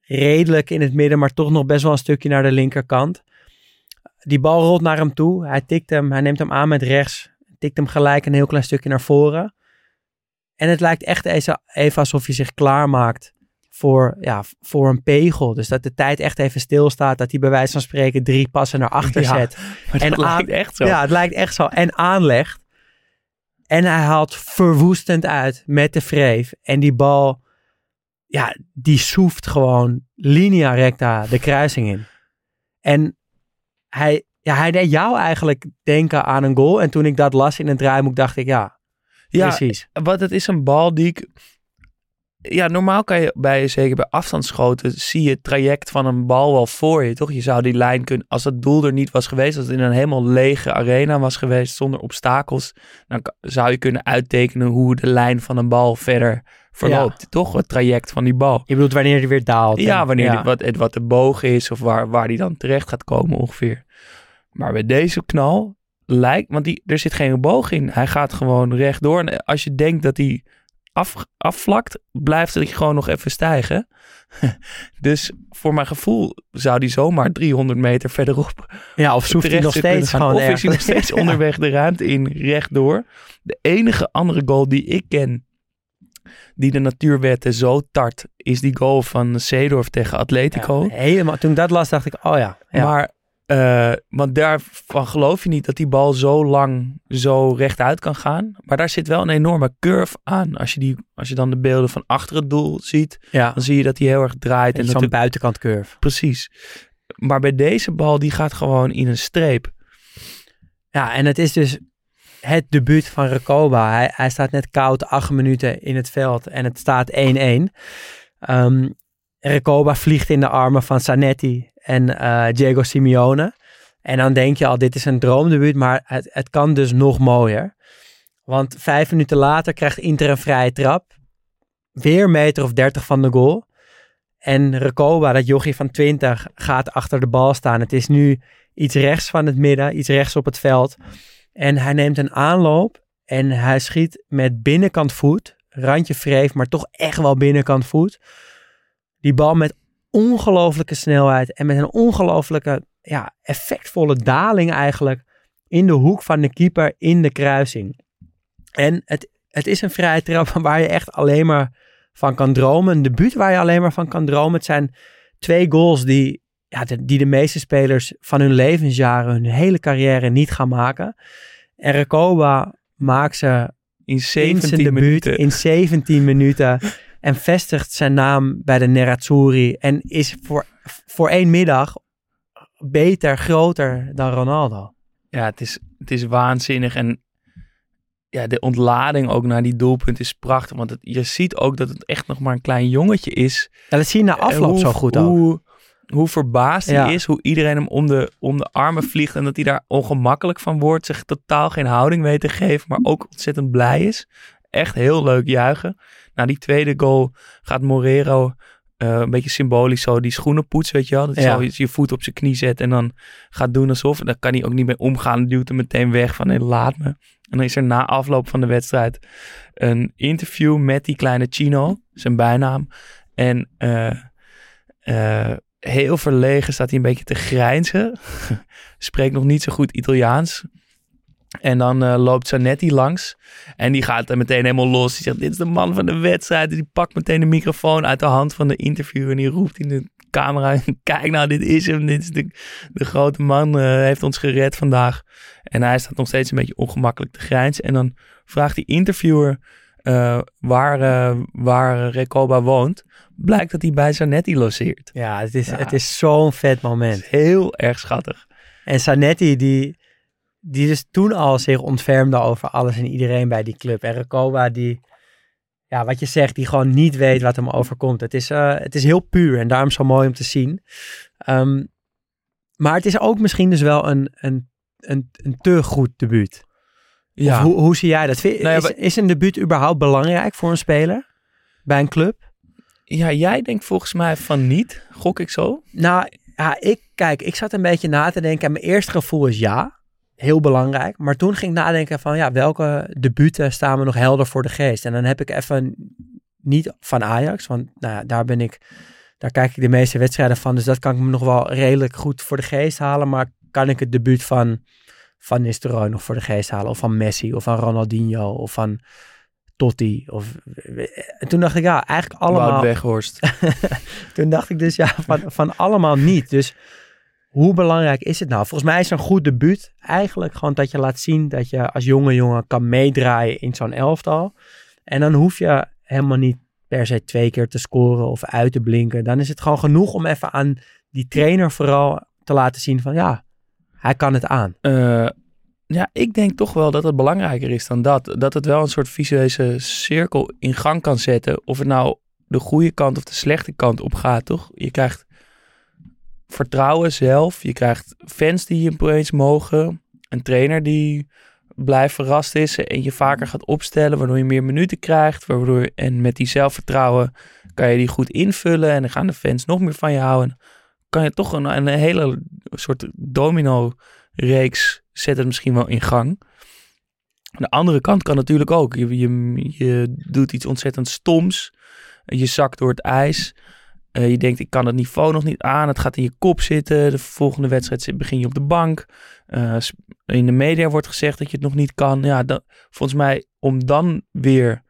Redelijk in het midden, maar toch nog best wel een stukje naar de linkerkant. Die bal rolt naar hem toe. Hij tikt hem, hij neemt hem aan met rechts. Tikt hem gelijk een heel klein stukje naar voren. En het lijkt echt even alsof hij zich klaarmaakt voor, ja, voor een pegel. Dus dat de tijd echt even stilstaat. Dat hij bij wijze van spreken drie passen naar achter Ja, zet. En dat aan- lijkt echt zo. Ja, het lijkt echt zo. En aanlegt. En hij haalt verwoestend uit met de vreef. En die bal, ja, die soeft gewoon linea recta de kruising in. En hij, ja, hij deed jou eigenlijk denken aan een goal. En toen ik dat las in het draaiboek, dacht ik, ja, Ja, precies. Wat het is een bal die ik. Ja, normaal kan je bij, zeker bij afstandsschoten, zie je het traject van een bal wel voor je, toch? Je zou die lijn kunnen, als het doel er niet was geweest, als het in een helemaal lege arena was geweest, zonder obstakels, dan zou je kunnen uittekenen hoe de lijn van een bal verder verloopt. Toch? Het traject van die bal. Je bedoelt wanneer hij weer daalt. Ja, En- wanneer ja. Die, wat, wat de boog is of waar, waar die dan terecht gaat komen ongeveer. Maar bij deze knal lijkt, want die, er zit geen boog in. Hij gaat gewoon rechtdoor. En als je denkt dat hij af, afvlakt, blijft hij gewoon nog even stijgen. dus voor mijn gevoel zou die zomaar 300 meter verderop Ja, of soeft hij nog steeds gewoon Of is hij nog steeds onderweg de ruimte in rechtdoor. De enige andere goal die ik ken die de natuurwetten zo tart, is die goal van Seedorf tegen Atletico. Ja, helemaal. Toen ik dat las, dacht ik, oh ja. ja. Maar Eh, want daarvan geloof je niet dat die bal zo lang zo rechtuit kan gaan. Maar daar zit wel een enorme curve aan. Als je, die, als je dan de beelden van achter het doel ziet, Ja, dan zie je dat hij heel erg draait. En en zo'n buitenkant curve. Precies. Maar bij deze bal, die gaat gewoon in een streep. Ja, en het is dus het debuut van Recoba. Hij, hij staat net koud acht minuten in het veld en het staat 1-1. Ehm Recoba vliegt in de armen van Zanetti en eh, Diego Simeone. En dan denk je al, dit is een droomdebuut, maar het, het kan dus nog mooier. Want vijf minuten later krijgt Inter een vrije trap. Weer een meter of 30 van de goal. En Recoba, dat jochie van 20, gaat achter de bal staan. Het is nu iets rechts van het midden, iets rechts op het veld. En hij neemt een aanloop en hij schiet met binnenkant voet, randje vreef, maar toch echt wel binnenkant voet. Die bal met ongelooflijke snelheid en met een ongelooflijke, ja, effectvolle daling eigenlijk in de hoek van de keeper in de kruising. En het, het is een vrije trap waar je echt alleen maar van kan dromen. Een debuut waar je alleen maar van kan dromen. Het zijn twee goals die ja, de, die de meeste spelers van hun levensjaren, hun hele carrière niet gaan maken. En Recoba maakt ze In in zijn 17 debuut minuten. in 17 minuten en vestigt zijn naam bij de Nerazzurri en is voor, voor één middag beter, groter dan Ronaldo. Ja, het is, het is waanzinnig. En ja, de ontlading ook naar die doelpunt is prachtig. Want het, je ziet ook dat het echt nog maar een klein jongetje is. Ja, dat zie je na En afloop hoe, zo goed ook. hoe, hoe verbaasd Ja. hij is. Hoe iedereen hem om de, om de armen vliegt. En dat hij daar ongemakkelijk van wordt. Zich totaal geen houding weet te geven. Maar ook ontzettend blij is. Echt heel leuk juichen. Na die tweede goal gaat Morero eh, een beetje symbolisch zo die schoenen poetsen, weet je wel. Dat hij Ja. je voet op zijn knie zet en dan gaat doen alsof. En dan kan hij ook niet meer omgaan. Duwt hem meteen weg van, nee, laat me. En dan is er na afloop van de wedstrijd een interview met die kleine Chino, zijn bijnaam. En eh, eh, heel verlegen staat hij een beetje te grijnzen. Spreekt nog niet zo goed Italiaans. En dan eh, loopt Zanetti langs. En die gaat er meteen helemaal los. Die zegt, dit is de man van de wedstrijd. Die pakt meteen de microfoon uit de hand van de interviewer. En die roept in de camera. Kijk nou, dit is hem. Dit is de, de grote man. eh, heeft ons gered vandaag. En hij staat nog steeds een beetje ongemakkelijk te grijnzen. En dan vraagt die interviewer eh, waar, waar Recoba woont. Blijkt dat hij bij Zanetti logeert. Ja, het is, Ja. Het is zo'n vet moment. Heel erg schattig. En Sanetti, die, die dus toen al zich ontfermde over alles en iedereen bij die club. En Recoba, die, ja, wat je zegt, die gewoon niet weet wat hem overkomt. Het is, eh, het is heel puur en daarom zo mooi om te zien. Ehm, maar het is ook misschien dus wel een, een, een, een te goed debuut. Ja. Of hoe, hoe zie jij dat? Nou ja, is, is een debuut überhaupt belangrijk voor een speler? Bij een club? ja, jij denkt volgens mij van niet. Gok ik zo. Nou, ja, ik, kijk, ik zat een beetje na te denken. En mijn eerste gevoel is ja, heel belangrijk. Maar toen ging ik nadenken van, ja, welke debuten staan me nog helder voor de geest? En dan heb ik even niet van Ajax, want nou, ja, daar ben ik, daar kijk ik de meeste wedstrijden van. Dus dat kan ik me nog wel redelijk goed voor de geest halen. Maar kan ik het debuut van Van Nistelrooy nog voor de geest halen? Of van Messi, of van Ronaldinho, of van Totti? Of, en toen dacht ik, ja, eigenlijk allemaal... Wout Weghorst. Toen dacht ik dus, ja, van, van allemaal niet. Dus hoe belangrijk is het nou? Volgens mij is een goed debuut eigenlijk gewoon dat je laat zien dat je als jonge jongen kan meedraaien in zo'n elftal. En dan hoef je helemaal niet per se twee keer te scoren of uit te blinken. Dan is het gewoon genoeg om even aan die trainer vooral te laten zien van ja, hij kan het aan. Eh, ja, ik denk toch wel dat het belangrijker is dan dat. Dat het wel een soort visuele cirkel in gang kan zetten. Of het nou de goede kant of de slechte kant op gaat, toch? Je krijgt vertrouwen zelf. Je krijgt fans die je opeens mogen. Een trainer die blij verrast is en je vaker gaat opstellen, waardoor je meer minuten krijgt. Waardoor, en met die zelfvertrouwen kan je die goed invullen en dan gaan de fans nog meer van je houden. Kan je toch een, een hele soort domino reeks zet het misschien wel in gang. Aan de andere kant kan natuurlijk ook. Je, je doet iets ontzettend stoms. Je zakt door het ijs. Eh, je denkt, ik kan het niveau nog niet aan. Het gaat in je kop zitten. De volgende wedstrijd begin je op de bank. Eh, in de media wordt gezegd dat je het nog niet kan. Ja, volgens mij, om dan weer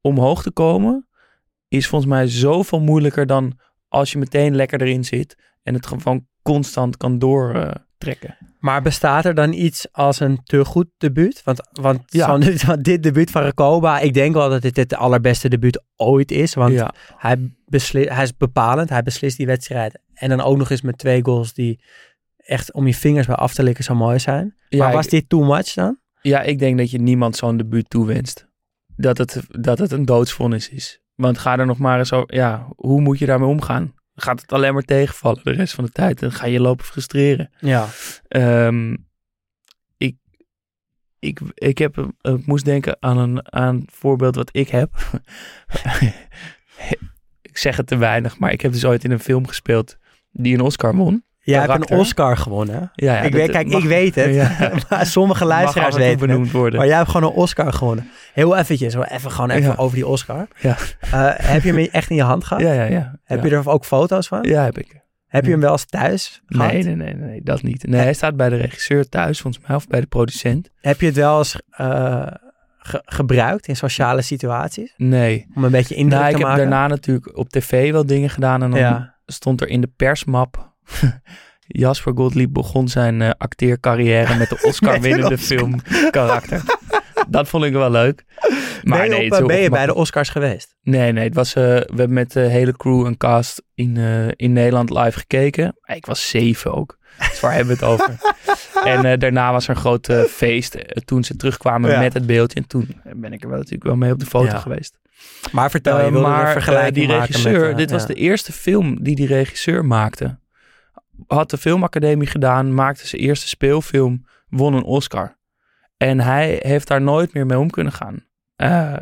omhoog te komen, is volgens mij zoveel moeilijker dan als je meteen lekker erin zit. En het gewoon constant kan doortrekken. Maar bestaat er dan iets als een te goed debuut? Want, want, Ja. want dit debuut van Recoba, ik denk wel dat dit het allerbeste debuut ooit is. Want ja. hij, hij is bepalend, hij beslist die wedstrijd. En dan ook nog eens met twee goals die echt om je vingers bij af te likken zo mooi zijn. Ja, maar was ik- dit too much dan? Ja, ik denk dat je niemand zo'n debuut toewenst. Dat het, dat het een doodsvonnis is. Want ga er nog maar eens over... Ja, hoe moet je daarmee omgaan? Gaat het alleen maar tegenvallen de rest van de tijd? Dan ga je lopen frustreren. Ja. Ehm, ik, ik, ik, heb, ik moest denken aan een aan een voorbeeld wat ik heb. ik zeg het te weinig, maar ik heb dus ooit in een film gespeeld die een Oscar won. Jij hebt een Oscar gewonnen. Ja, ja, ik weet, kijk, mag- ik weet het. Ja. maar sommige luisteraars weten het. benoemd worden. Maar jij hebt gewoon een Oscar gewonnen. Heel eventjes, hoor. even gewoon even Ja. over die Oscar. Ja. Eh, heb je hem echt in je hand gehad? Ja, ja, ja. Heb je er ook foto's van? Ja, heb ik. Heb je hem wel eens thuis gehad? Nee, nee, nee, nee, dat niet. Nee, hij staat bij de regisseur thuis, volgens mij, of bij de producent. Heb je het wel eens eh, ge- gebruikt in sociale situaties? Nee. Om een beetje indruk Nou, te ik heb maken? daarna natuurlijk op tv wel dingen gedaan en dan stond er in de persmap... Jasper Gottlieb begon zijn eh, acteercarrière met de Oscar-winnende Oscar. film Karakter. Dat vond ik wel leuk. Maar ben je, nee, op, eh, ben je bij de. Oscars geweest? Nee, nee. Het was, eh, we hebben met de hele crew en cast in, in Nederland live gekeken. Ik was zeven ook. Dus waar hebben we het over? en daarna was er een groot feest toen ze terugkwamen Ja. met het beeldje. En toen ben ik er wel natuurlijk wel mee op de foto Ja. geweest. Maar vertel, je maar een vergelijking die regisseur, met, dit was de eerste film die die regisseur maakte. Had de filmacademie gedaan, maakte zijn eerste speelfilm, won een Oscar. En hij heeft daar nooit meer mee om kunnen gaan. Eh,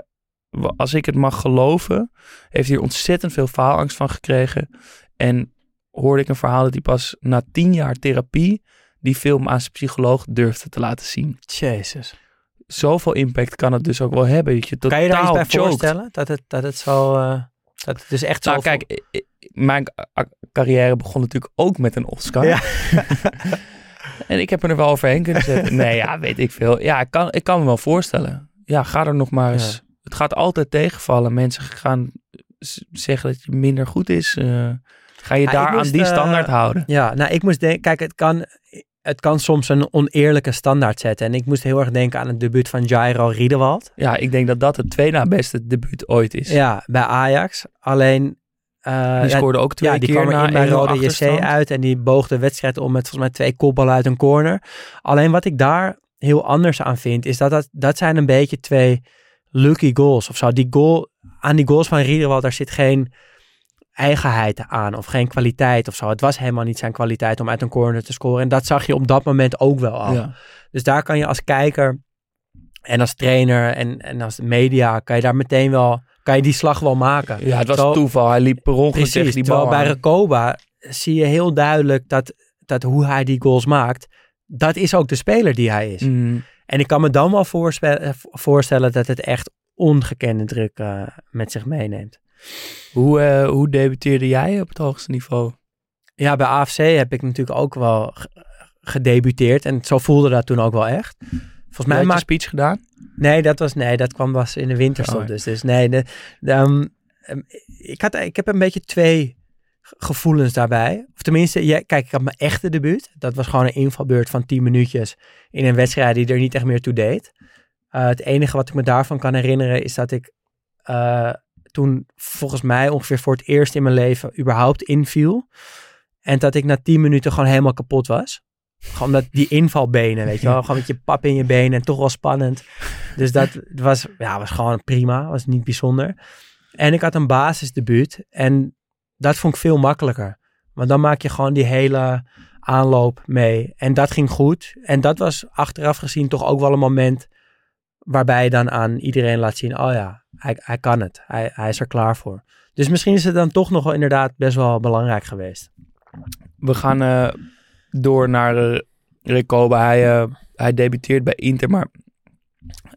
als ik het mag geloven, heeft hij ontzettend veel faalangst van gekregen. En hoorde ik een verhaal dat hij pas na tien jaar therapie die film aan zijn psycholoog durfde te laten zien. Jezus. Zoveel impact kan het dus ook wel hebben. Dat je Kan je daar iets bij choked. voorstellen? Dat het, dat het zo... eh, dat het dus echt zo... Nou, kijk, mijn ca- carrière begon natuurlijk ook met een Oscar. Ja. en ik heb er wel overheen kunnen zetten. Nee, ja, weet ik veel. Ja, ik kan, ik kan me wel voorstellen. Ja, ga er nog maar eens. Het gaat altijd tegenvallen. Mensen gaan zeggen dat je minder goed is. eh, ga je Ja, ik daar aan die eh, standaard houden? Ja, nou, ik moest denken... Kijk, het kan, het kan soms een oneerlijke standaard zetten. En ik moest heel erg denken aan het debuut van Jairo Riedewald. Ja, ik denk dat dat het tweede na beste debuut ooit is. Ja, bij Ajax. Alleen... eh, Die ja, scoorde ook twee ja, die keer kwam na in bij 1-0 Rode JC uit en die boog de wedstrijd om met volgens mij twee kopballen uit een corner. Alleen wat ik daar heel anders aan vind, is dat dat, dat zijn een beetje twee lucky goals of zo. Die goal, aan die goals van Riederwald, daar zit geen eigenheid aan of geen kwaliteit of zo. Het was helemaal niet zijn kwaliteit om uit een corner te scoren. En dat zag je op dat moment ook wel al. Ja. Dus daar kan je als kijker en als trainer en, en als media, kan je daar meteen wel, kan je die slag wel maken. ja, het was Zo- toeval. Hij liep per ongeluk Precies, tegen die bal bij. Recoba zie je heel duidelijk dat, dat hoe hij die goals maakt, dat is ook de speler die hij is. Mm. En ik kan me dan wel voorstellen dat het echt ongekende druk eh, met zich meeneemt. Hoe, eh, hoe debuteerde jij op het hoogste niveau? Ja, bij AFC heb ik natuurlijk ook wel ge- gedebuteerd en zo voelde dat toen ook wel echt. Volgens mij maakt speech gedaan? Nee, dat was nee, dat kwam was in de winterstop Oh, dus. Dus nee, de, de, ehm, ehm, ik, had, ik heb een beetje twee ge- gevoelens daarbij. Of tenminste, ja, kijk, ik had mijn echte debuut. Dat was gewoon een invalbeurt van 10 minuutjes in een wedstrijd die er niet echt meer toe deed. Eh, het enige wat ik me daarvan kan herinneren is dat ik eh, toen volgens mij ongeveer voor het eerst in mijn leven überhaupt inviel. En dat ik na 10 minuten gewoon helemaal kapot was. Gewoon dat die invalbenen, weet je wel. Gewoon met je pap in je benen en toch wel spannend. Dus dat was, ja, was gewoon prima. Was niet bijzonder. En ik had een basisdebuut. En dat vond ik veel makkelijker. Want dan maak je gewoon die hele aanloop mee. En dat ging goed. En dat was achteraf gezien toch ook wel een moment waarbij je dan aan iedereen laat zien, oh ja, hij, hij kan het. Hij, hij is er klaar voor. Dus misschien is het dan toch nog wel inderdaad best wel belangrijk geweest. We gaan eh, door naar uh, Recoba. Hij, eh, hij debuteert bij Inter, maar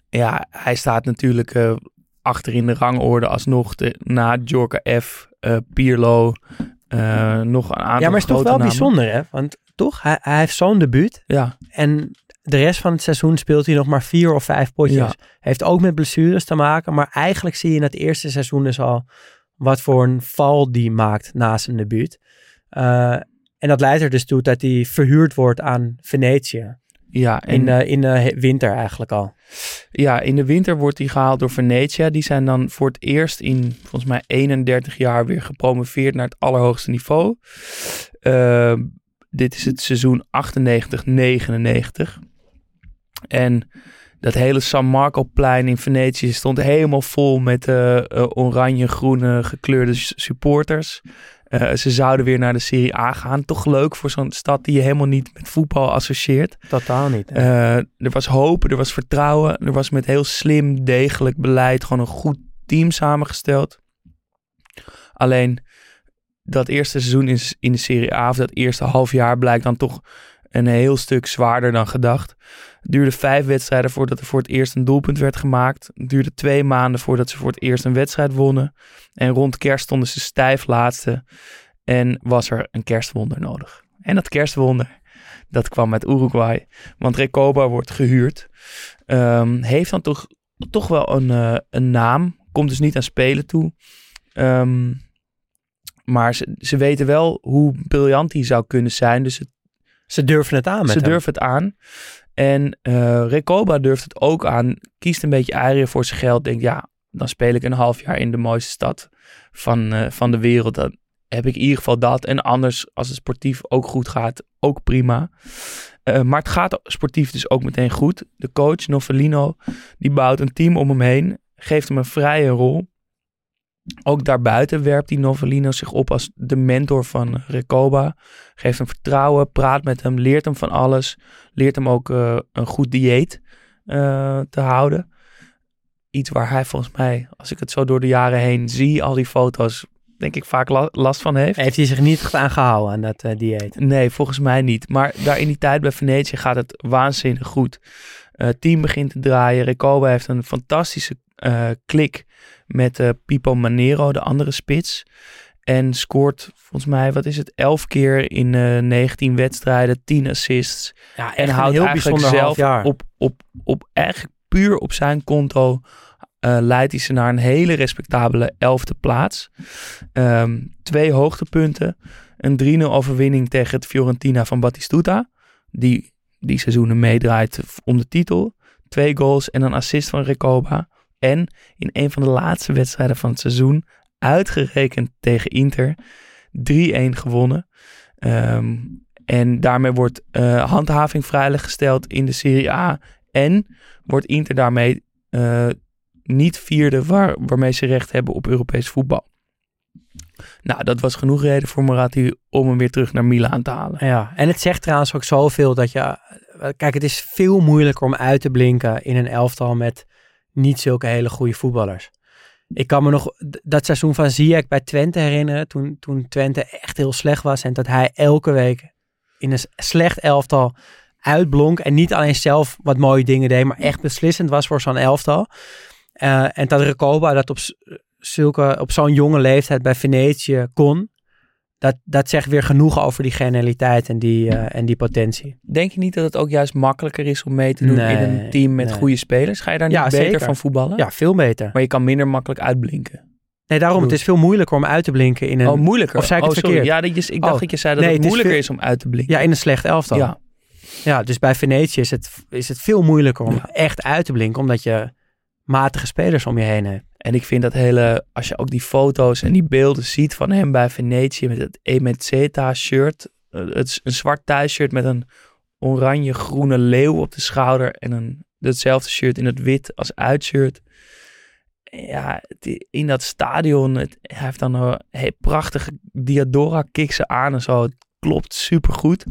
ja, hij staat natuurlijk eh, achter in de rangorde alsnog de, na Jorka F, eh, Pirlo, eh, nog een aantal Ja, maar het is toch wel namen. bijzonder, hè? Want toch, hij, hij heeft zo'n debuut. Ja, En de rest van het seizoen speelt hij nog maar vier of vijf potjes. Ja. Heeft ook met blessures te maken. Maar eigenlijk zie je in het eerste seizoen dus al wat voor een val die maakt na zijn debuut. Eh, En dat leidt er dus toe dat hij verhuurd wordt aan Venetië. Ja, en In, eh, in de he- winter eigenlijk al. Ja, in de winter wordt hij gehaald door Venetia. Die zijn dan voor het eerst in volgens mij 31 jaar weer gepromoveerd naar het allerhoogste niveau. Uh, dit is het seizoen 98-99. En dat hele San Marco-plein in Venetië stond helemaal vol met uh, uh, oranje-groene gekleurde supporters. Uh, ze zouden weer naar de Serie A gaan. Toch leuk voor zo'n stad die je helemaal niet met voetbal associeert. Totaal niet. Uh, er was hoop, er was vertrouwen. Er was met heel slim, degelijk beleid gewoon een goed team samengesteld. Alleen dat eerste seizoen in, in de Serie A, of dat eerste half jaar, blijkt dan toch een heel stuk zwaarder dan gedacht. Het duurde vijf wedstrijden voordat er voor het eerst een doelpunt werd gemaakt. Duurde twee maanden voordat ze voor het eerst een wedstrijd wonnen. En rond kerst stonden ze stijf laatste. En was er een kerstwonder nodig. En dat kerstwonder, dat kwam uit Uruguay. Want Recoba wordt gehuurd. Um, heeft dan toch, toch wel een, uh, een naam. Komt dus niet aan spelen toe. Um, maar ze, ze weten wel hoe briljant hij zou kunnen zijn. Dus het, ze durven het aan met Ze hem. durven het aan. En uh, Recoba durft het ook aan. Kiest een beetje eieren voor zijn geld. Denkt, ja, dan speel ik een half jaar in de mooiste stad van, uh, van de wereld. Dan heb ik in ieder geval dat. En anders, als het sportief ook goed gaat, ook prima. Uh, maar het gaat sportief dus ook meteen goed. De coach, Novellino, die bouwt een team om hem heen. Geeft hem een vrije rol. Ook daarbuiten werpt die Novellino zich op als de mentor van Recoba. Geeft hem vertrouwen, praat met hem, leert hem van alles. Leert hem ook uh, een goed dieet uh, te houden. Iets waar hij volgens mij, als ik het zo door de jaren heen zie, al die foto's, denk ik vaak la last van heeft. Heeft hij zich niet echt aangehouden aan dat uh, dieet? Nee, volgens mij niet. Maar daar in die tijd bij Venetië gaat het waanzinnig goed. Het team begint te draaien. Recoba heeft een fantastische klik met uh, Pipo Manero, de andere spits. En scoort volgens mij, wat is het, 11 keer in uh, 19 wedstrijden, 10 assists. Ja, en houdt heel eigenlijk zelf op, op, op eigenlijk puur op zijn konto uh, leidt hij ze naar een hele respectabele elfde plaats. Um, twee hoogtepunten. Een 3-0 overwinning tegen het Fiorentina van Battistuta. Die die seizoenen meedraait om de titel. Twee goals en een assist van Recoba. En in een van de laatste wedstrijden van het seizoen, uitgerekend tegen Inter, 3-1 gewonnen. Um, en daarmee wordt uh, handhaving veilig in de Serie A. En wordt Inter daarmee uh, niet vierde waar, waarmee ze recht hebben op Europees voetbal. Nou, dat was genoeg reden voor Moratti om hem weer terug naar Milaan te halen. Ja, en het zegt trouwens ook zoveel dat je... Kijk, het is veel moeilijker om uit te blinken in een elftal met niet zulke hele goede voetballers. Ik kan me nog dat seizoen van Ziyech bij Twente herinneren. Toen, toen Twente echt heel slecht was. En dat hij elke week in een slecht elftal uitblonk. En niet alleen zelf wat mooie dingen deed. Maar echt beslissend was voor zo'n elftal. Uh, en dat Recoba dat op, zulke, op zo'n jonge leeftijd bij Venetië kon. Dat, dat zegt weer genoeg over die genialiteit en die, uh, en die potentie. Denk je niet dat het ook juist makkelijker is om mee te doen Nee, in een team met nee. goede spelers? Ga je daar niet Ja, beter zeker. van voetballen? Ja, veel beter. Maar je kan minder makkelijk uitblinken. Nee, daarom, het is veel moeilijker om uit te blinken in een, oh, moeilijker. Of zei ik oh, het sorry. verkeerd? Ja, dat je, ik dacht Oh. dat je zei dat Nee, het het is moeilijker veel- is om uit te blinken. ja, in een slecht elftal. Ja. Ja, dus bij Venetië is het, is het veel moeilijker om echt uit te blinken, omdat je matige spelers om je heen. En ik vind dat hele, als je ook die foto's en die beelden ziet van hem bij Venetië met het Emezeta shirt. eh, Het is een zwart thuisshirt met een oranje-groene leeuw op de schouder en een, hetzelfde shirt in het wit als uitshirt. Ja, in dat stadion, het, hij heeft dan een hey, prachtige Diadora kiksen aan en zo. Het klopt supergoed.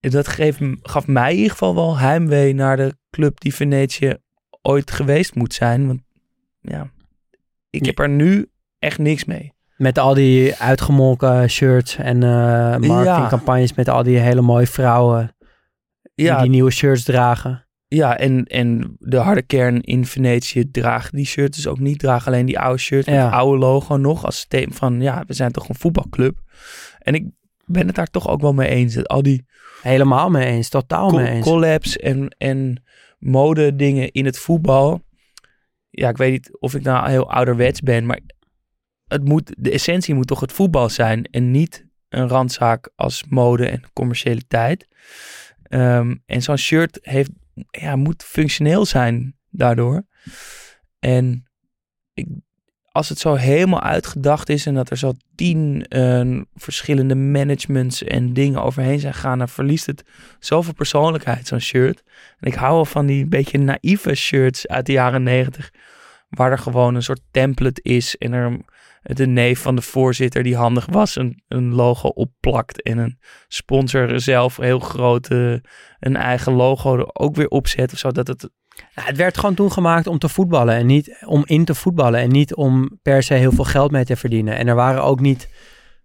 Dat geeft, gaf mij in ieder geval wel heimwee naar de club die Venetië ooit geweest moet zijn. Want ja, ik heb er nu echt niks mee. Met al die uitgemolken shirts en eh marketingcampagnes met al die hele mooie vrouwen die Ja, die nieuwe shirts dragen. ja en, en de harde kern in Venetië draagt die shirt dus ook niet. Dragen alleen die oude shirt met Ja. het oude logo nog als thema van ja, we zijn toch een voetbalclub. En ik ben het daar toch ook wel mee eens. Dat al die Helemaal mee eens, totaal mee eens. collabs en, en mode dingen in het voetbal. Ja, ik weet niet of ik nou heel ouderwets ben, maar het moet, de essentie moet toch het voetbal zijn en niet een randzaak als mode en commercialiteit. Ehm, en zo'n shirt heeft, ja, moet functioneel zijn daardoor. En ik, als het zo helemaal uitgedacht is en dat er zo tien eh, verschillende managements en dingen overheen zijn gegaan, dan verliest het zoveel persoonlijkheid, zo'n shirt. En ik hou wel van die beetje naïeve shirts uit de jaren negentig, waar er gewoon een soort template is en er de neef van de voorzitter die handig was een, een logo opplakt en een sponsor zelf heel groot een eigen logo er ook weer opzet of zo, dat het Nou, het werd gewoon toen gemaakt om te voetballen en niet om in te voetballen en niet om per se heel veel geld mee te verdienen. En er waren ook niet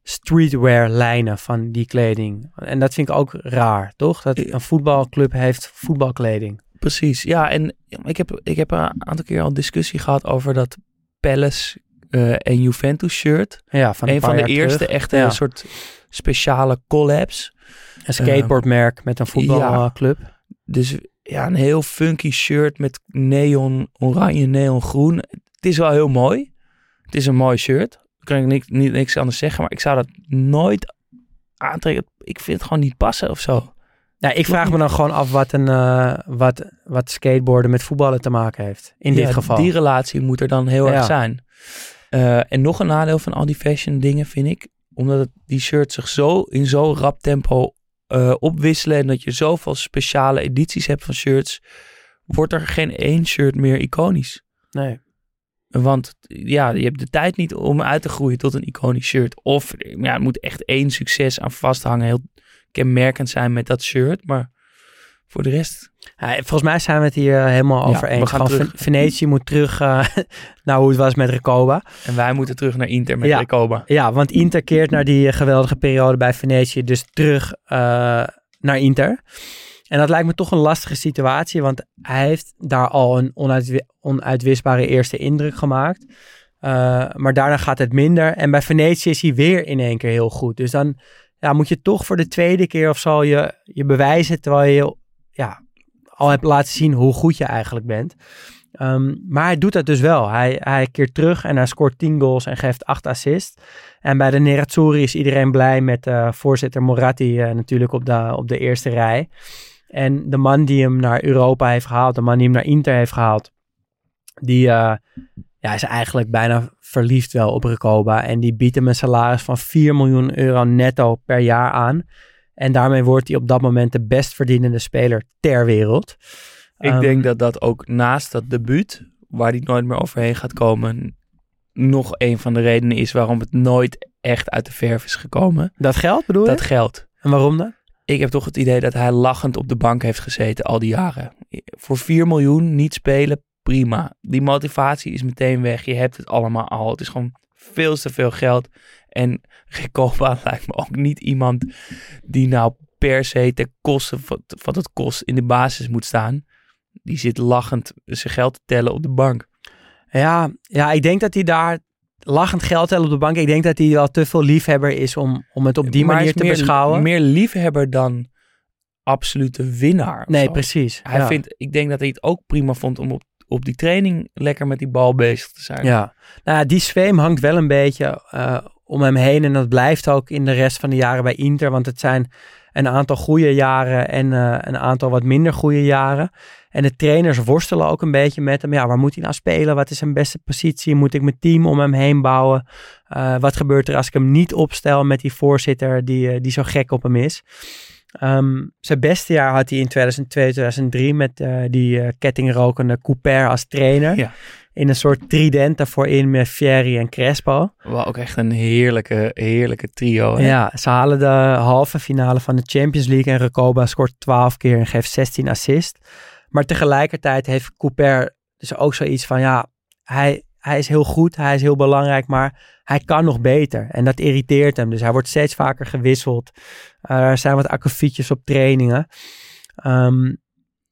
streetwear lijnen van die kleding. En dat vind ik ook raar, toch? Dat een voetbalclub heeft voetbalkleding. Precies, ja. En ik heb, ik heb een aantal keer al discussie gehad over dat Palace eh, en Juventus shirt. Ja, van een van de eerste terug. echte Ja. soort speciale collabs. Een skateboardmerk met een voetbalclub. Dus ja, een heel funky shirt met neon oranje, neon groen. Het is wel heel mooi. Het is een mooi shirt. Kan ik niks, niet, niks anders zeggen. Maar ik zou dat nooit aantrekken. Ik vind het gewoon niet passen of zo. Ja, ik vraag me dan gewoon af wat, een, eh, wat, wat skateboarden met voetballen te maken heeft. In dit geval. Die relatie moet er dan heel Ja. erg zijn. Eh, en nog een nadeel van al die fashion dingen vind ik. Omdat het, die shirts zich zo in zo'n rap tempo eh, opwisselen. En dat je zoveel speciale edities hebt van shirts. Wordt er geen één shirt meer iconisch. Nee. Want ja, je hebt de tijd niet om uit te groeien tot een iconisch shirt. Of ja, het moet echt één succes aan vasthangen. Heel kenmerkend zijn met dat shirt. Maar voor de rest Ja, volgens mij zijn we het hier eh, helemaal over eens. Ve- Venetië moet terug eh, naar hoe het was met Recoba. En wij moeten terug naar Inter met Ja. Recoba. Ja, want Inter keert naar die eh, geweldige periode bij Venetië dus terug naar Inter. En dat lijkt me toch een lastige situatie, want hij heeft daar al een onuitwi- onuitwisbare eerste indruk gemaakt. Maar daarna gaat het minder. En bij Venetië is hij weer in één keer heel goed. Dus dan ja, moet je toch voor de tweede keer of zo je, je bewijzen, terwijl je ja, al hebt laten zien hoe goed je eigenlijk bent. Ehm, maar hij doet dat dus wel. Hij, hij keert terug en hij scoort 10 goals en geeft 8 assists. En bij de Nerazzurri is iedereen blij met eh, voorzitter Moratti eh, natuurlijk op de, op de eerste rij. En de man die hem naar Europa heeft gehaald, de man die hem naar Inter heeft gehaald, die eh, ja, is eigenlijk bijna verliefd wel op Recoba. En die biedt hem een salaris van 4 miljoen euro netto per jaar aan. En daarmee wordt hij op dat moment de best verdienende speler ter wereld. Ik Ehm, denk dat dat ook naast dat debuut, waar hij nooit meer overheen gaat komen, nog een van de redenen is waarom het nooit echt uit de verf is gekomen. Dat geld bedoel je? Dat geldt. En waarom dan? Ik heb toch het idee dat hij lachend op de bank heeft gezeten al die jaren. Voor 4 miljoen niet spelen, prima. Die motivatie is meteen weg. Je hebt het allemaal al. Het is gewoon veel te veel geld. En Recoba lijkt me ook niet iemand die nou per se ten koste van wat het kost in de basis moet staan. Die zit lachend zijn geld te tellen op de bank. Ja, ja, ik denk dat hij daar lachend geld telt op de bank. Ik denk dat hij wel te veel liefhebber is om, om het op die Maar manier te meer, beschouwen. Meer liefhebber dan absolute winnaar. nee, zo. precies. Hij ja. vindt, ik denk dat hij het ook prima vond om op, op die training lekker met die bal bezig te zijn. Ja, nou, ja, die zweem hangt wel een beetje eh, om hem heen. En dat blijft ook in de rest van de jaren bij Inter. Want het zijn een aantal goede jaren en eh, een aantal wat minder goede jaren. En de trainers worstelen ook een beetje met hem. Ja, waar moet hij nou spelen? Wat is zijn beste positie? Moet ik mijn team om hem heen bouwen? Eh, wat gebeurt er als ik hem niet opstel met die voorzitter die, eh, die zo gek op hem is? Ehm, zijn beste jaar had hij in 2002, 2003 met die kettingrokende Couper als trainer. Ja. In een soort trident daarvoor in met Fieri en Crespo. Wel ook echt een heerlijke, heerlijke trio. hè? Ja, ze halen de halve finale van de Champions League en Recoba scoort 12 keer en geeft 16 assist. Maar tegelijkertijd heeft Couper dus ook zoiets van, ja, hij, hij is heel goed, hij is heel belangrijk, maar hij kan nog beter. En dat irriteert hem, dus hij wordt steeds vaker gewisseld. Eh, er zijn wat akkefietjes op trainingen. Ehm,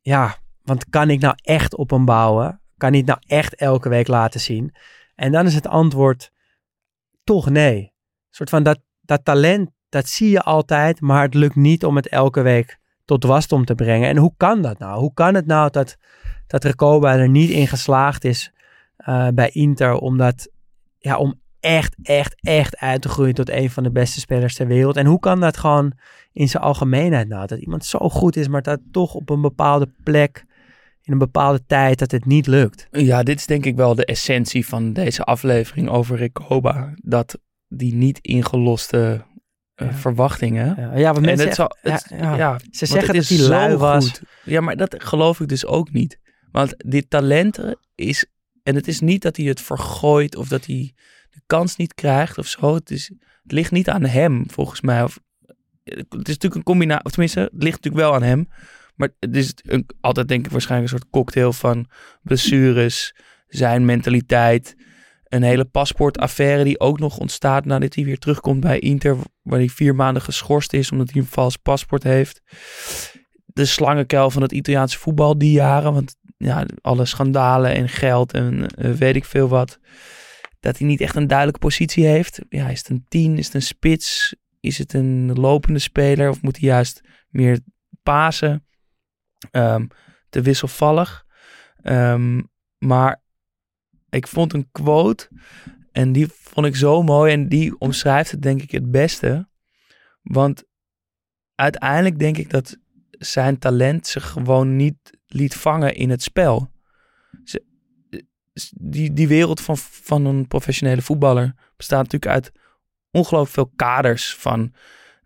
ja, want kan ik nou echt op hem bouwen? Kan hij het nou echt elke week laten zien? En dan is het antwoord toch nee. Een soort van dat, dat talent, dat zie je altijd, maar het lukt niet om het elke week tot wasdom te brengen. En hoe kan dat nou? Hoe kan het nou dat, dat Recoba er niet in geslaagd is eh, bij Inter om, dat, ja, om echt, echt, echt uit te groeien tot een van de beste spelers ter wereld. En hoe kan dat gewoon in zijn algemeenheid nou? Dat iemand zo goed is, maar dat toch op een bepaalde plek, in een bepaalde tijd, dat het niet lukt. Ja, dit is denk ik wel de essentie van deze aflevering over Recoba. Dat die niet ingeloste eh, Ja. verwachtingen. Ja, ja want En mensen zal, ja, het- ja. ja, Ze zeggen het dat hij lui was. goed. Ja, maar dat geloof ik dus ook niet. Want dit talent is... En het is niet dat hij het vergooit of dat hij de kans niet krijgt of zo. Het, is, het ligt niet aan hem, volgens mij. Of, het is natuurlijk een combinatie... Of tenminste, het ligt natuurlijk wel aan hem. Maar het is een, altijd denk ik waarschijnlijk een soort cocktail van blessures, zijn mentaliteit... Een hele paspoortaffaire die ook nog ontstaat nadat hij weer terugkomt bij Inter, waar hij vier maanden geschorst is omdat hij een vals paspoort heeft. De slangenkuil van het Italiaanse voetbal die jaren, want ja, alle schandalen en geld en eh, weet ik veel wat. Dat hij niet echt een duidelijke positie heeft. Ja, is het een tien, is het een spits, is het een lopende speler of moet hij juist meer pasen? Ehm, te wisselvallig. Ehm, maar ik vond een quote en die vond ik zo mooi en die omschrijft het denk ik het beste. Want uiteindelijk denk ik dat zijn talent zich gewoon niet liet vangen in het spel. Ze- die, die wereld van, van een professionele voetballer bestaat natuurlijk uit ongelooflijk veel kaders van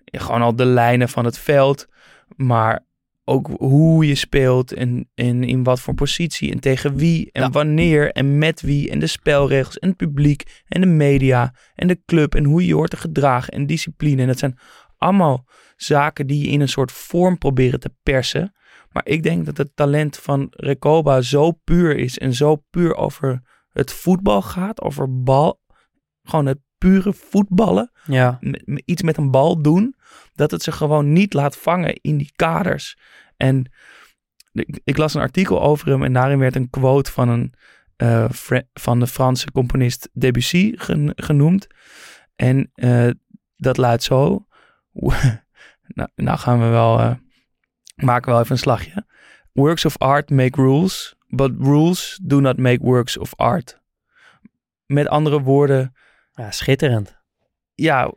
gewoon al de lijnen van het veld, maar ook hoe je speelt en, en in wat voor positie en tegen wie en Ja. wanneer en met wie en de spelregels en het publiek en de media en de club en hoe je je hoort te gedragen en discipline. En dat zijn allemaal zaken die je in een soort vorm proberen te persen. Maar ik denk dat het talent van Recoba zo puur is en zo puur over het voetbal gaat, over bal, gewoon het pure voetballen Ja, m- iets met een bal doen, dat het zich gewoon niet laat vangen in die kaders. En ik, ik las een artikel over hem en daarin werd een quote van, een, eh, van de Franse componist Debussy gen- genoemd. En eh, dat luidt zo. nou, nou gaan we wel, eh, maken we wel even een slagje. Works of art make rules, but rules do not make works of art. Met andere woorden, ja schitterend. ja,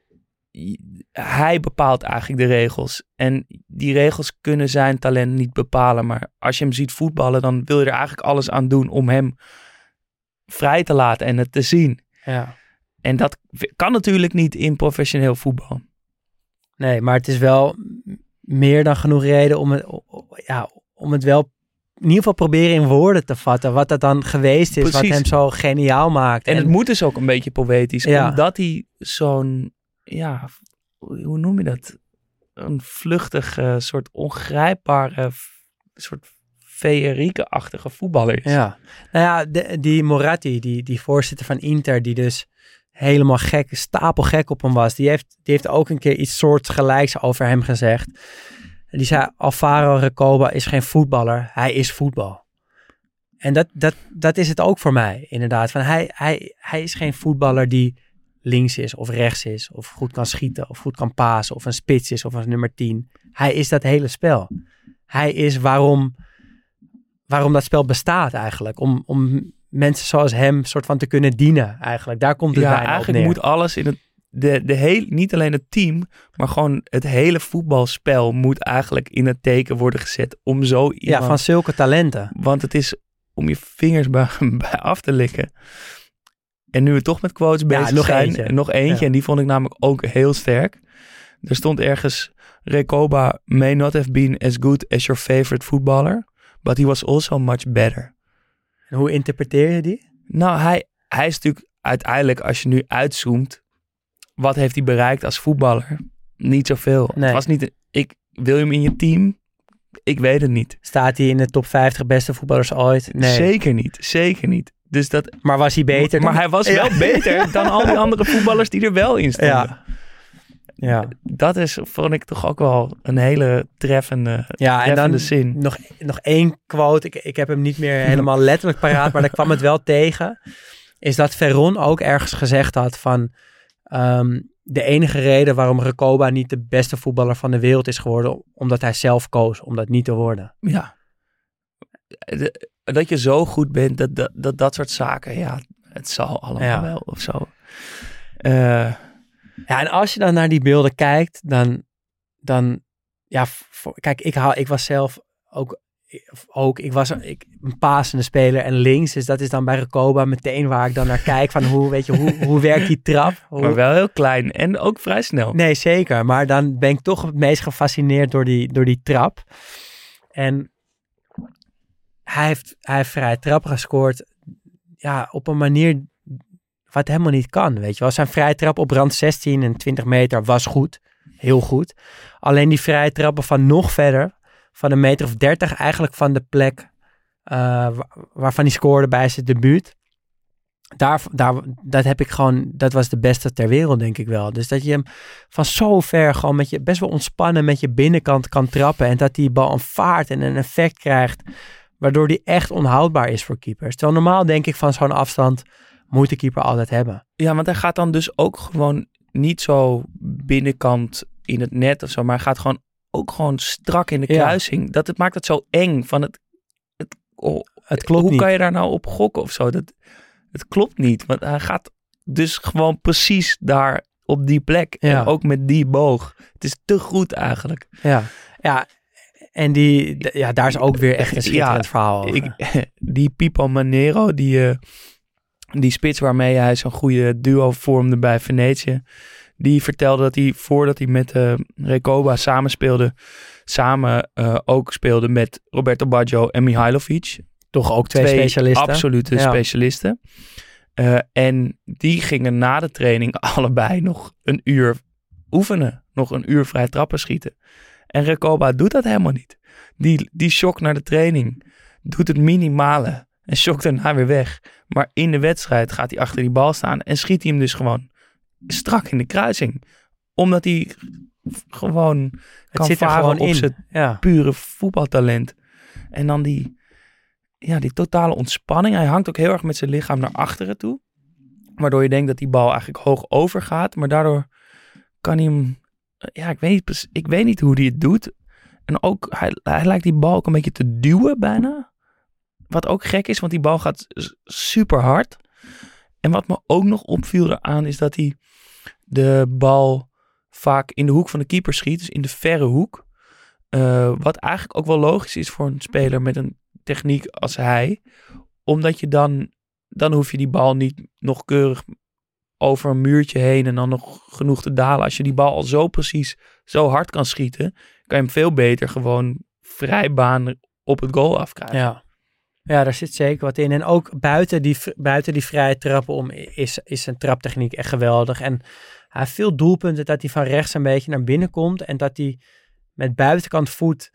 hij bepaalt eigenlijk de regels. En die regels kunnen zijn talent niet bepalen. Maar als je hem ziet voetballen, dan wil je er eigenlijk alles aan doen om hem vrij te laten en het te zien. Ja. En dat kan natuurlijk niet in professioneel voetbal. Nee, maar het is wel meer dan genoeg reden om het, ja, om het wel in ieder geval proberen in woorden te vatten. Wat dat dan geweest is, wat hem zo geniaal maakt. En, het moet dus ook een beetje poëtisch. Ja. Omdat hij zo'n, ja, hoe noem je dat? Een vluchtige, soort ongrijpbare, soort feerieke-achtige voetballer is. Ja, nou ja, de- die Moratti, die, die voorzitter van Inter, die dus helemaal gek, stapelgek op hem was, die heeft, die heeft ook een keer iets soortgelijks over hem gezegd. Die zei, Alvaro Recoba is geen voetballer, hij is voetbal. En dat, dat, dat is het ook voor mij, inderdaad. Van hij, hij, hij is geen voetballer die links is of rechts is, of goed kan schieten, of goed kan pasen, of een spits is, of een nummer 10. Hij is dat hele spel. Hij is waarom, waarom dat spel bestaat eigenlijk. Om, om mensen zoals hem soort van te kunnen dienen eigenlijk. Daar komt het ja, op eigenlijk neer. moet alles in het. De, de heel, niet alleen het team, maar gewoon het hele voetbalspel moet eigenlijk in het teken worden gezet om zo ja, iemand... van zulke talenten. Want het is om je vingers bij, bij af te likken. En nu we toch met quotes Ja, bezig nog zijn, eentje. nog eentje. Ja. En die vond ik namelijk ook heel sterk. Er stond ergens, Recoba may not have been as good as your favorite footballer, but he was also much better. En hoe interpreteer je die? Nou, hij, hij is natuurlijk uiteindelijk, als je nu uitzoomt, wat heeft hij bereikt als voetballer? Niet zoveel. Nee. Het was niet, een- ik, wil je hem in je team? Ik weet het niet. Staat hij in de top 50 beste voetballers ooit? Nee. Zeker niet, zeker niet. Dus dat, Maar was hij beter? maar dan- hij was Ja. wel beter dan al die andere voetballers die er wel in stonden. Ja. Ja, Dat is, vond ik toch ook wel een hele treffende, ja en treffende dan zin. nog, nog één quote. Ik, ik heb hem niet meer helemaal letterlijk paraat, maar daar kwam het wel tegen. Is dat Veron ook ergens gezegd had van... ehm, de enige reden waarom Recoba niet de beste voetballer van de wereld is geworden... omdat hij zelf koos om dat niet te worden. Ja. De- dat je zo goed bent, dat dat, dat, dat soort zaken, ja, het zal allemaal Ja. wel of zo. Eh, Ja, en als je dan naar die beelden kijkt, dan, dan ja, voor- kijk, ik, hou, ik was zelf ook, ook ik was ik, een pasende speler en links, dus dat is dan bij Recoba meteen waar ik dan naar kijk van hoe, weet je, hoe, hoe werkt die trap? Hoe, maar wel heel klein en ook vrij snel. Nee, zeker. Maar dan ben ik toch het meest gefascineerd door die, door die trap. En hij heeft, hij heeft vrij trap gescoord. Ja, op een manier wat helemaal niet kan. Weet je wel, zijn vrije trap op rand 16 en 20 meter was goed. Heel goed. Alleen die vrije trappen van nog verder, van een meter of 30, eigenlijk van de plek eh, wa- waarvan hij scoorde bij zijn debuut. Daar, daar, dat heb ik gewoon, dat was de beste ter wereld, denk ik wel. Dus dat je hem van zo ver gewoon met je best wel ontspannen met je binnenkant kan trappen. En dat die bal een vaart en een effect krijgt, waardoor die echt onhoudbaar is voor keepers. Terwijl normaal denk ik van zo'n afstand moet de keeper altijd hebben. Ja, want hij gaat dan dus ook gewoon niet zo binnenkant in het net of zo, maar hij gaat gewoon ook gewoon strak in de Ja. kruising. Dat het maakt het zo eng van het. het oh, Het klopt hoe niet. kan je daar nou op gokken of zo? Dat, het klopt niet, want hij gaat dus gewoon precies daar op die plek Ja. en ook met die boog. Het is te goed eigenlijk. Ja, ja. En die, ja, daar is ook weer echt een schitterend Ja, verhaal. Ik, die Pipo Manero, die, eh, die spits waarmee hij zo'n goede duo vormde bij Venetië. Die vertelde dat hij voordat hij met eh Recoba samenspeelde, samen eh, ook speelde met Roberto Baggio en Mihailovic. Toch ook twee, specialisten. Absolute Ja. specialisten. Eh, en die gingen na de training allebei nog een uur oefenen. Nog een uur vrij trappen schieten. En Recoba doet dat helemaal niet. Die, die shock naar de training doet het minimale. En shock daarna weer weg. Maar in de wedstrijd gaat hij achter die bal staan. En schiet hij hem dus gewoon strak in de kruising. Omdat hij gewoon Het kan zit varen gewoon op in. zijn Ja. pure voetbaltalent. En dan die, ja, die totale ontspanning. Hij hangt ook heel erg met zijn lichaam naar achteren toe. Waardoor je denkt dat die bal eigenlijk hoog overgaat. Maar daardoor kan hij hem... Ja, ik weet niet, ik weet niet hoe hij het doet. En ook, hij, hij lijkt die bal ook een beetje te duwen bijna. Wat ook gek is, want die bal gaat super hard. En wat me ook nog opviel eraan is dat hij de bal vaak in de hoek van de keeper schiet. Dus in de verre hoek. Eh, wat eigenlijk ook wel logisch is voor een speler met een techniek als hij. Omdat je dan, dan hoef je die bal niet nog keurig over een muurtje heen en dan nog genoeg te dalen. Als je die bal al zo precies, zo hard kan schieten, kan je hem veel beter gewoon vrij baan op het goal afkrijgen. Ja. Ja, daar zit zeker wat in. En ook buiten die, buiten die vrije trappen om is, is zijn traptechniek echt geweldig. En hij heeft veel doelpunten dat hij van rechts een beetje naar binnen komt. En dat hij met buitenkant voet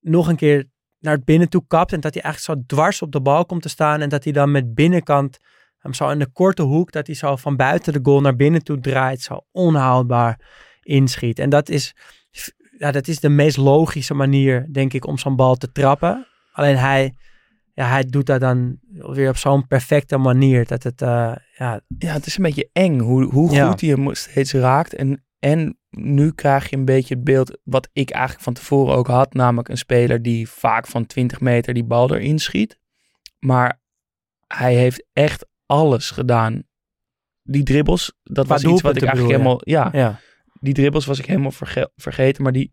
nog een keer naar het binnen toe kapt. En dat hij eigenlijk zo dwars op de bal komt te staan. En dat hij dan met binnenkant hem zo in de korte hoek, dat hij zo van buiten de goal naar binnen toe draait. Zo onhoudbaar inschiet. En dat is, ja, dat is de meest logische manier, denk ik, om zo'n bal te trappen. Alleen hij, ja, hij doet dat dan weer op zo'n perfecte manier. Dat het, eh, ja, Ja, het is een beetje eng hoe, hoe goed Ja. hij hem steeds raakt. En, en nu krijg je een beetje het beeld wat ik eigenlijk van tevoren ook had. Namelijk een speler die vaak van 20 meter die bal erin schiet. Maar hij heeft echt alles gedaan. Die dribbles, dat Qua was iets wat ik eigenlijk bedoel helemaal... Ja, ja. die dribbles was ik helemaal verge- vergeten. Maar die,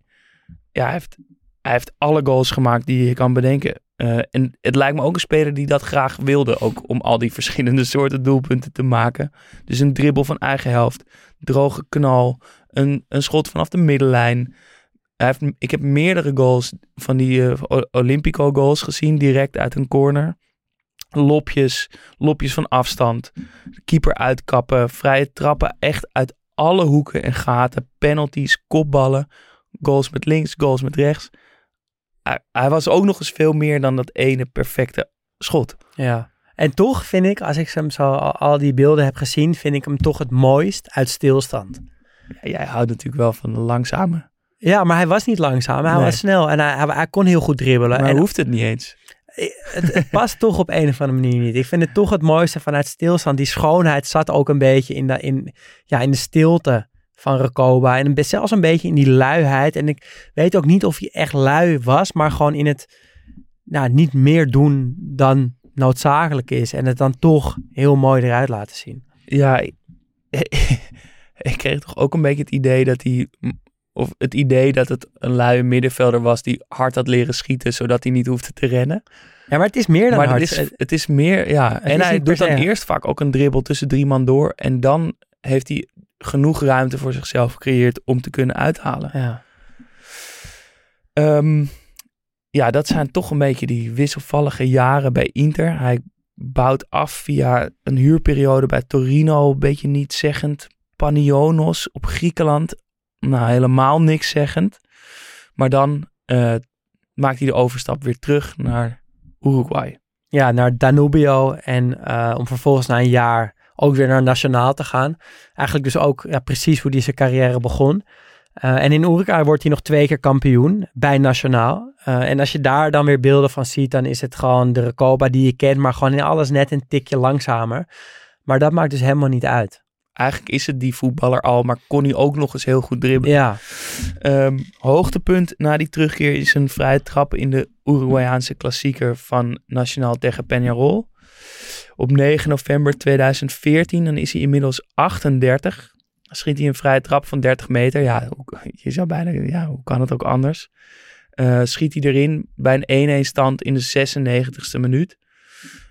ja, hij heeft, hij heeft alle goals gemaakt die je kan bedenken. Eh, en het lijkt me ook een speler die dat graag wilde. Ook om al die verschillende soorten doelpunten te maken. Dus een dribbel van eigen helft. Droge knal. Een, een schot vanaf de middenlijn. Hij heeft, ik heb meerdere goals van die eh, Olympico goals gezien. Direct uit een corner. Lopjes. Lopjes van afstand. Keeper uitkappen. Vrije trappen. Echt uit alle hoeken en gaten. Penalties. Kopballen. Goals met links. Goals met rechts. Hij, hij was ook nog eens veel meer dan dat ene perfecte schot. ja. En toch vind ik, als ik hem zo al, al die beelden heb gezien, vind ik hem toch het mooist uit stilstand. Ja, jij houdt natuurlijk wel van de langzame. Ja, maar hij was niet langzaam. Hij Nee. was snel en hij, hij, hij kon heel goed dribbelen. Maar en hoeft het niet eens. het, het past toch op een of andere manier niet. Ik vind het toch het mooiste vanuit stilstand. Die schoonheid zat ook een beetje in de, in, ja, in de stilte van Recoba. En een zelfs een beetje in die luiheid. En ik weet ook niet of hij echt lui was, maar gewoon in het nou, niet meer doen dan noodzakelijk is. En het dan toch heel mooi eruit laten zien. Ja, ik kreeg toch ook een beetje het idee dat hij, of het idee dat het een luie middenvelder was die hard had leren schieten, zodat hij niet hoefde te rennen. Ja, maar het is meer dan maar hard. het is, het is meer, ja. en hij doet dan eerst vaak ook een dribbel tussen drie man door. En dan heeft hij genoeg ruimte voor zichzelf gecreëerd om te kunnen uithalen. Ja. Ehm, ja, dat zijn toch een beetje die wisselvallige jaren bij Inter. Hij bouwt af via een huurperiode bij Torino, een beetje niet zeggend. Panionos op Griekenland, nou helemaal niks zeggend. Maar dan eh, maakt hij de overstap weer terug naar Uruguay. ja, naar Danubio. En eh, om vervolgens na een jaar ook weer naar Nationaal te gaan. Eigenlijk dus ook ja, precies hoe hij zijn carrière begon. Eh, en in Uruguay wordt hij nog twee keer kampioen bij Nationaal. Eh, en als je daar dan weer beelden van ziet, dan is het gewoon de Recoba die je kent, maar gewoon in alles net een tikje langzamer. Maar dat maakt dus helemaal niet uit. Eigenlijk is het die voetballer al, maar kon hij ook nog eens heel goed dribbelen. Ja, Ehm, hoogtepunt na die terugkeer is een vrije trap in de Uruguayaanse klassieker van Nacional tegen Peñarol. Op 9 november 2014, dan is hij inmiddels 38. Dan schiet hij een vrije trap van 30 meter. Ja, je zou bijna, ja, hoe kan het ook anders? Eh, schiet hij erin bij een 1-1 stand in de 96ste minuut.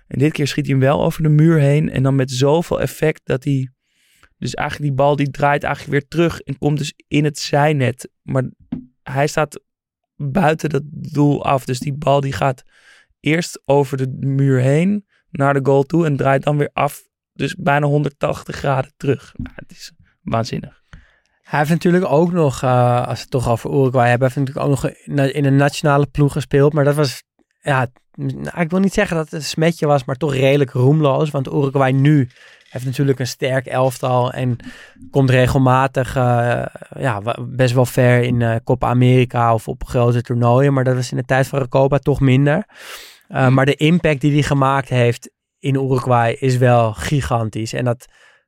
En dit keer schiet hij hem wel over de muur heen. En dan met zoveel effect dat hij dus eigenlijk die bal die draait eigenlijk weer terug en komt dus in het zijnet. Maar hij staat buiten dat doel af. Dus die bal die gaat eerst over de muur heen naar de goal toe en draait dan weer af. Dus bijna 180 graden terug. Nou, het is waanzinnig. Hij heeft natuurlijk ook nog, eh, als we het toch over Uruguay hebben, heeft natuurlijk ook nog in, een nationale ploeg gespeeld. Maar dat was, ja, nou, ik wil niet zeggen dat het een smetje was, maar toch redelijk roemloos. Want Uruguay nu heeft natuurlijk een sterk elftal en komt regelmatig eh, ja, best wel ver in eh Copa America of op grote toernooien. Maar dat was in de tijd van Recoba toch minder. Uh, maar de impact die hij gemaakt heeft in Uruguay is wel gigantisch. En dat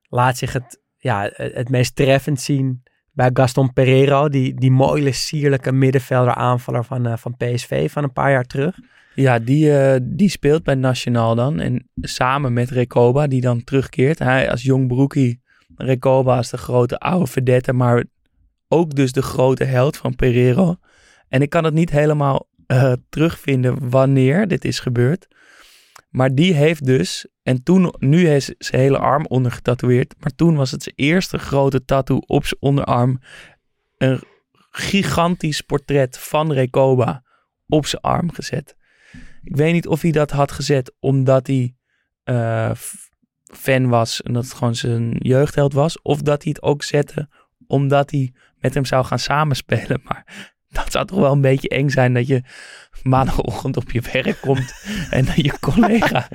laat zich het, ja, het meest treffend zien bij Gaston Pereiro. Die, die mooie, sierlijke middenvelder aanvaller van, uh, van PSV van een paar jaar terug. Ja, die, uh, die speelt bij Nationaal dan. En samen met Recoba, die dan terugkeert. Hij als jong broekie, Recoba als de grote oude vedette, maar ook dus de grote held van Pereiro. En ik kan het niet helemaal uh, terugvinden wanneer dit is gebeurd. Maar die heeft dus, en toen, nu heeft zijn hele arm ondergetatoeëerd. Maar toen was het zijn eerste grote tattoo op zijn onderarm. Een gigantisch portret van Recoba op zijn arm gezet. Ik weet niet of hij dat had gezet omdat hij uh, fan was en dat het gewoon zijn jeugdheld was. Of dat hij het ook zette omdat hij met hem zou gaan samenspelen. Maar dat zou toch wel een beetje eng zijn dat je maandagochtend op je werk komt en dat je collega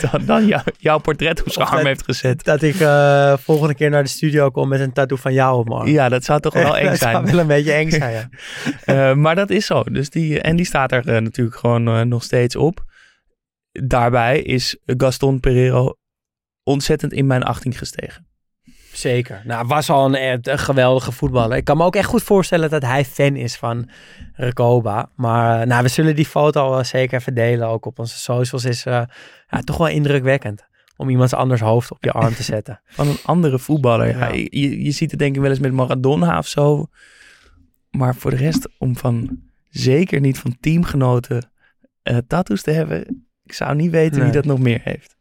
dan, dan jou, jouw portret op zijn arm heeft gezet. Dat ik uh, volgende keer naar de studio kom met een tattoo van jou op mijn arm. Ja, dat zou toch wel eng dat zijn. zou wel een beetje eng zijn, ja. uh, maar dat is zo. Dus die, en die staat er uh, natuurlijk gewoon nog steeds op. Daarbij is Gaston Pereiro ontzettend in mijn achting gestegen. Zeker. Nou, was al een, een, geweldige voetballer. Ik kan me ook echt goed voorstellen dat hij fan is van Recoba. Maar nou, we zullen die foto zeker even delen. Ook op onze socials. Is uh, ja, toch wel indrukwekkend. Om iemands anders hoofd op je arm te zetten. Van een andere voetballer. Ja. Ja, je, je ziet het denk ik wel eens met Maradona of zo. Maar voor de rest, om van zeker niet van teamgenoten uh, tattoos te hebben. Ik zou niet weten nee. wie dat nog meer heeft.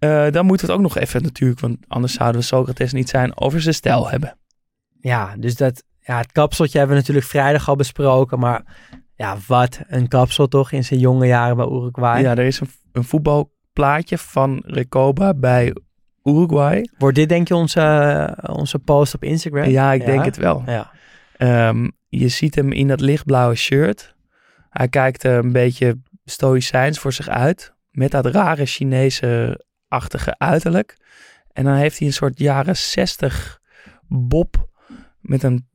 Uh, dan moeten we het ook nog even natuurlijk, want anders zouden we Socrates niet zijn, over zijn stijl hebben. Ja, dus dat, ja, het kapseltje hebben we natuurlijk vrijdag al besproken, maar ja, wat een kapsel toch in zijn jonge jaren bij Uruguay. Ja, er is een, een voetbalplaatje van Recoba bij Uruguay. Wordt dit denk je onze, onze post op Instagram? Ja, ik ja? denk het wel. Ja. Um, je ziet hem in dat lichtblauwe shirt. Hij kijkt een beetje stoïcijns voor zich uit. Met dat rare Chinese achtige uiterlijk. En dan heeft hij een soort jaren 60 bob met een,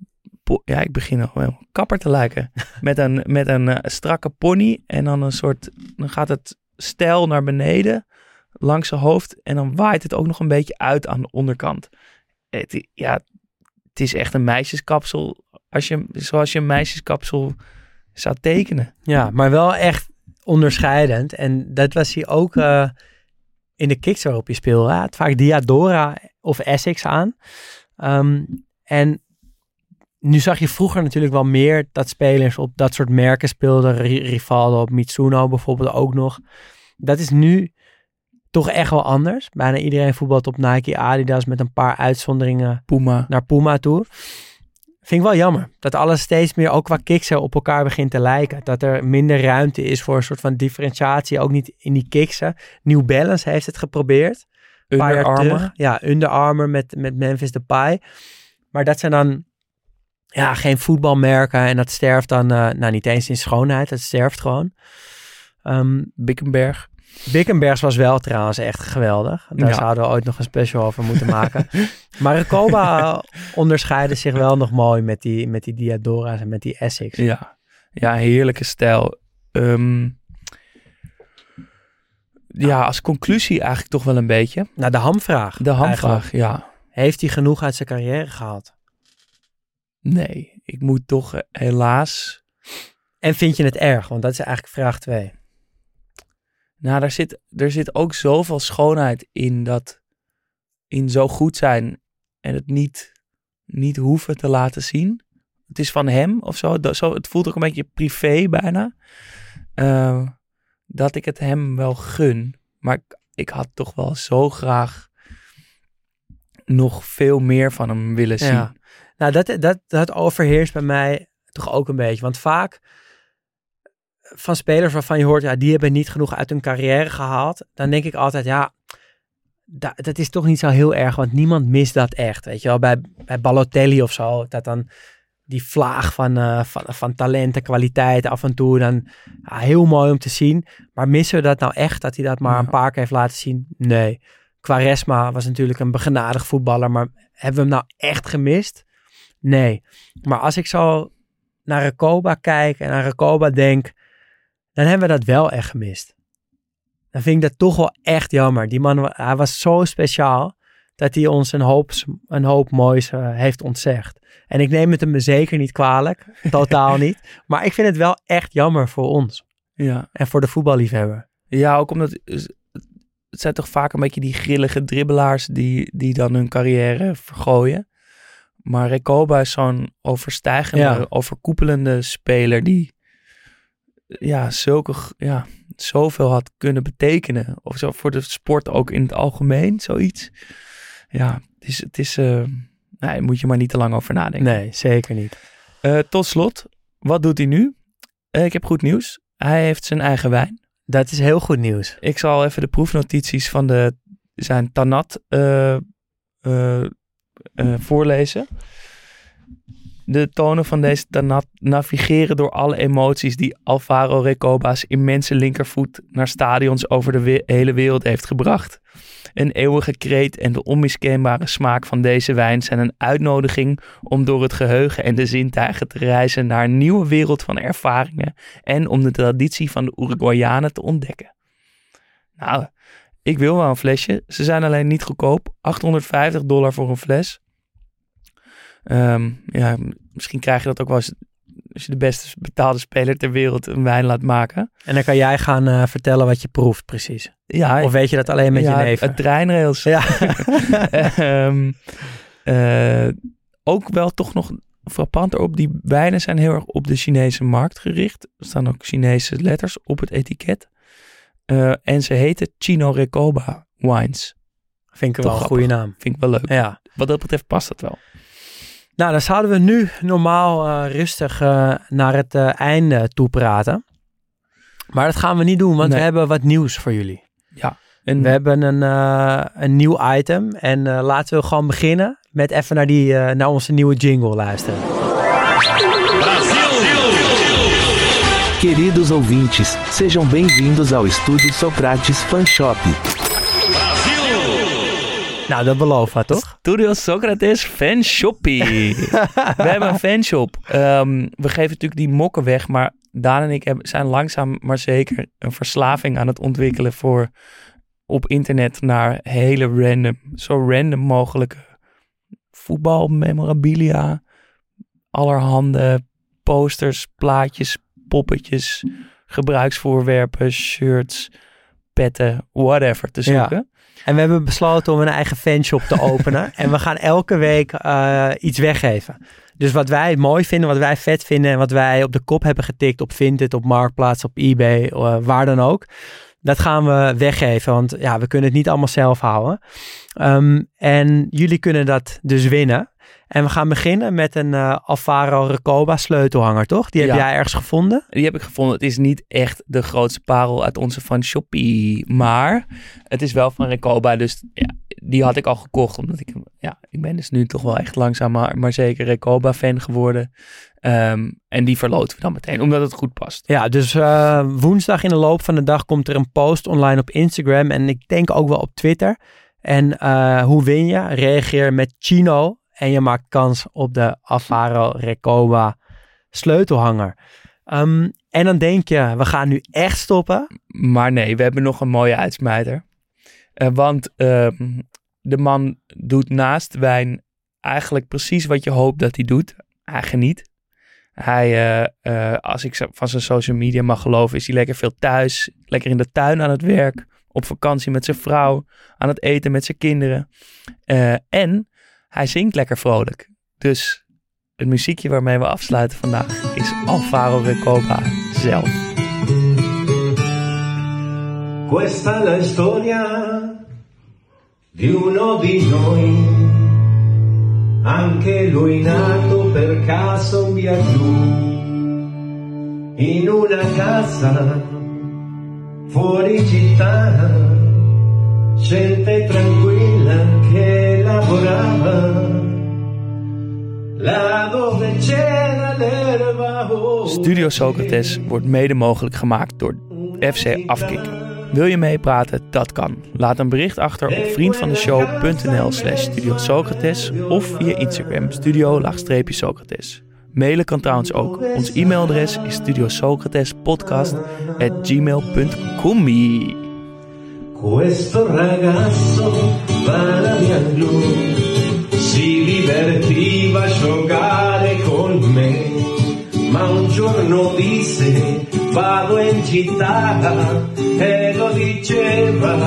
ja, ik begin nog wel kapper te lijken. met een, met een uh, strakke pony en dan een soort, dan gaat het stijl naar beneden langs zijn hoofd en dan waait het ook nog een beetje uit aan de onderkant. Het, ja, het is echt een meisjeskapsel, als je, zoals je een meisjeskapsel zou tekenen. Ja, maar wel echt onderscheidend. En dat was hij ook... Uh in de kicks waarop je speelt. Hij had vaak Diadora of Essex aan. Ehm, en nu zag je vroeger natuurlijk wel meer dat spelers op dat soort merken speelden. Ri- Rivaldo op Mitsuno bijvoorbeeld ook nog. Dat is nu toch echt wel anders. Bijna iedereen voetbalt op Nike, Adidas met een paar uitzonderingen Puma. naar Puma toe. Vind ik wel jammer. Dat alles steeds meer ook qua kiksen op elkaar begint te lijken. Dat er minder ruimte is voor een soort van differentiatie. Ook niet in die kiksen. New Balance heeft het geprobeerd. Under. Ja, Under Armour met, met Memphis Depay. Maar dat zijn dan ja, geen voetbalmerken. En dat sterft dan, eh, nou niet eens in schoonheid. Het sterft gewoon. Ehm Bickenberg. Bickenbergs was wel trouwens echt geweldig. Daar Ja. zouden we ooit nog een special over moeten maken. maar Recoba onderscheidde zich wel nog mooi met die, met die Diadora's en met die Essex. Ja, ja heerlijke stijl. Ehm, ja, als conclusie eigenlijk toch wel een beetje. Nou, de hamvraag. De hamvraag, ja. Heeft hij genoeg uit zijn carrière gehaald? Nee, ik moet toch eh, helaas... En vind je het erg? Want dat is eigenlijk vraag 2. Nou, daar zit, er zit ook zoveel schoonheid in dat... In zo goed zijn en het niet, niet hoeven te laten zien. Het is van hem of zo. Dat, zo het voelt ook een beetje privé bijna. Eh, dat ik het hem wel gun. Maar ik, ik had toch wel zo graag nog veel meer van hem willen zien. Ja. Nou, dat, dat, dat overheerst bij mij toch ook een beetje. Want vaak van spelers waarvan je hoort, ja, die hebben niet genoeg uit hun carrière gehaald. Dan denk ik altijd, ja, da- dat is toch niet zo heel erg, want niemand mist dat echt. Weet je wel, bij, bij Balotelli of zo, dat dan die vlaag van, eh, van, van talent en kwaliteit af en toe, dan ja, heel mooi om te zien. Maar missen we dat nou echt, dat hij dat maar een paar keer heeft laten zien? Nee. Quaresma was natuurlijk een begenadigd voetballer, maar hebben we hem nou echt gemist? Nee. Maar als ik zo naar Recoba kijk en aan Recoba denk, dan hebben we dat wel echt gemist. Dan vind ik dat toch wel echt jammer. Die man, hij was zo speciaal dat hij ons een hoop, een hoop moois eh, heeft ontzegd. En ik neem het hem zeker niet kwalijk, totaal niet. Maar ik vind het wel echt jammer voor ons Ja. en voor de voetballiefhebber. Ja, ook omdat het zijn toch vaak een beetje die grillige dribbelaars die, die dan hun carrière vergooien. Maar Recoba is zo'n overstijgende, Ja. overkoepelende speler die ja, zulke, ja, zoveel had kunnen betekenen. Of zo voor de sport ook in het algemeen, zoiets. Ja, het is, het is nee, daar moet je maar niet te lang over nadenken. Nee, zeker niet. Eh, tot slot, wat doet hij nu? Eh, ik heb goed nieuws. Hij heeft zijn eigen wijn. Dat is heel goed nieuws. Ik zal even de proefnotities van de, zijn Tanat voorlezen. De tonen van deze Tanat navigeren door alle emoties die Alvaro Recoba's immense linkervoet naar stadions over de hele wereld heeft gebracht. Een eeuwige kreet en de onmiskenbare smaak van deze wijn zijn een uitnodiging om door het geheugen en de zintuigen te reizen naar een nieuwe wereld van ervaringen en om de traditie van de Uruguayanen te ontdekken. Nou, ik wil wel een flesje. Ze zijn alleen niet goedkoop. 850 dollar voor een fles. Ehm, ja, misschien krijg je dat ook wel eens als je de beste betaalde speler ter wereld een wijn laat maken. En dan kan jij gaan eh, vertellen wat je proeft precies. Ja, Of weet je dat alleen met ja, je neven? Het treinrails. Ja. Ehm, eh, ook wel toch nog frappant erop. Die wijnen zijn heel erg op de Chinese markt gericht. Er staan ook Chinese letters op het etiket. Eh, en ze heten Chino Recoba wines. Vind ik Toch wel een goede naam. Vind ik wel leuk. Ja. Wat dat betreft past dat wel. Nou, dan zouden we nu normaal eh, rustig eh, naar het eh, einde toe praten. Maar dat gaan we niet doen, want Nee. we hebben wat nieuws voor jullie. En We hebben een, eh, een nieuw item en eh, laten we gewoon beginnen met even naar, die, eh, naar onze nieuwe jingle luisteren. Queridos ouvintes, sejam bem-vindos ao Estúdio Socrates Fan Shop. Nou, dat belooft wat, toch? Studio Socrates fanshoppie. we hebben een fanshop. Ehm, we geven natuurlijk die mokken weg, maar Daan en ik hebben, zijn langzaam maar zeker een verslaving aan het ontwikkelen voor op internet naar hele random, zo random mogelijke voetbalmemorabilia, allerhande posters, plaatjes, poppetjes, gebruiksvoorwerpen, shirts, petten, whatever te Ja. zoeken. En we hebben besloten om een eigen fanshop te openen. en we gaan elke week eh, iets weggeven. Dus wat wij mooi vinden, wat wij vet vinden en wat wij op de kop hebben getikt op Vinted, op Marktplaats, op eBay, eh, waar dan ook. Dat gaan we weggeven, want ja, we kunnen het niet allemaal zelf houden. Ehm, en jullie kunnen dat dus winnen. En we gaan beginnen met een eh, Alvaro Recoba sleutelhanger, toch? Die heb Ja. jij ergens gevonden? Die heb ik gevonden. Het is niet echt de grootste parel uit onze van Shopee. Maar het is wel van Recoba. Dus ja, die had ik al gekocht. Omdat ik, ja, ik ben dus nu toch wel echt langzaam maar, maar zeker Recoba fan geworden. Ehm, en die verloten we dan meteen. Omdat het goed past. Ja, dus eh, woensdag in de loop van de dag komt er een post online op Instagram en ik denk ook wel op Twitter. En eh, hoe win je? Reageer met Chino en je maakt kans op de Alvaro Recoba sleutelhanger. Ehm, en dan denk je, we gaan nu echt stoppen. Maar nee, we hebben nog een mooie uitsmijter. Eh, want ehm, de man doet naast wijn eigenlijk precies wat je hoopt dat hij doet. Hij geniet. Hij, eh, eh, als ik van zijn social media mag geloven, is hij lekker veel thuis. Lekker in de tuin aan het werk. Op vakantie met zijn vrouw. Aan het eten met zijn kinderen. En hij zingt lekker vrolijk. Dus het muziekje waarmee we afsluiten vandaag is Alvaro Recoba zelf. Questa la storia di uno di noi, anche lui nato per caso via giù, in una casa fuori città, gente tranquilla. Studio Socrates wordt mede mogelijk gemaakt door FC Afkikken. Wil je meepraten? Dat kan. Laat een bericht achter op vriendvandeshow.nl slash Studio Socrates of via Instagram studio-socrates. Mailen kan trouwens ook. Ons e-mailadres is studiosocratespodcast at gmail.com. Questo ragazzo va da via blu, si divertiva a giocare con me, ma un giorno disse vado in città e lo diceva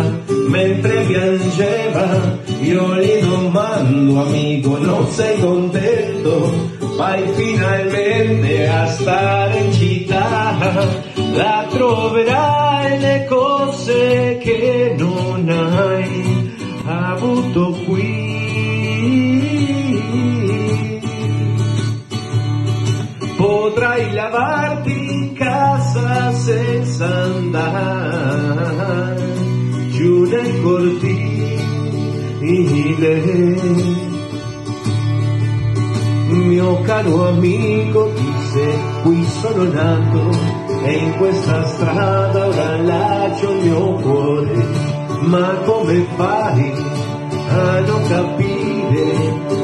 mentre piangeva. Io gli domando amico non sei contento, vai finalmente a stare in città, la troverai le cose che non hai avuto qui. Potrai lavarti in casa senza andare giù nel cortile. Mio caro amico disse, qui sono nato e in questa strada ora lascio il mio cuore, ma come fai a non capire?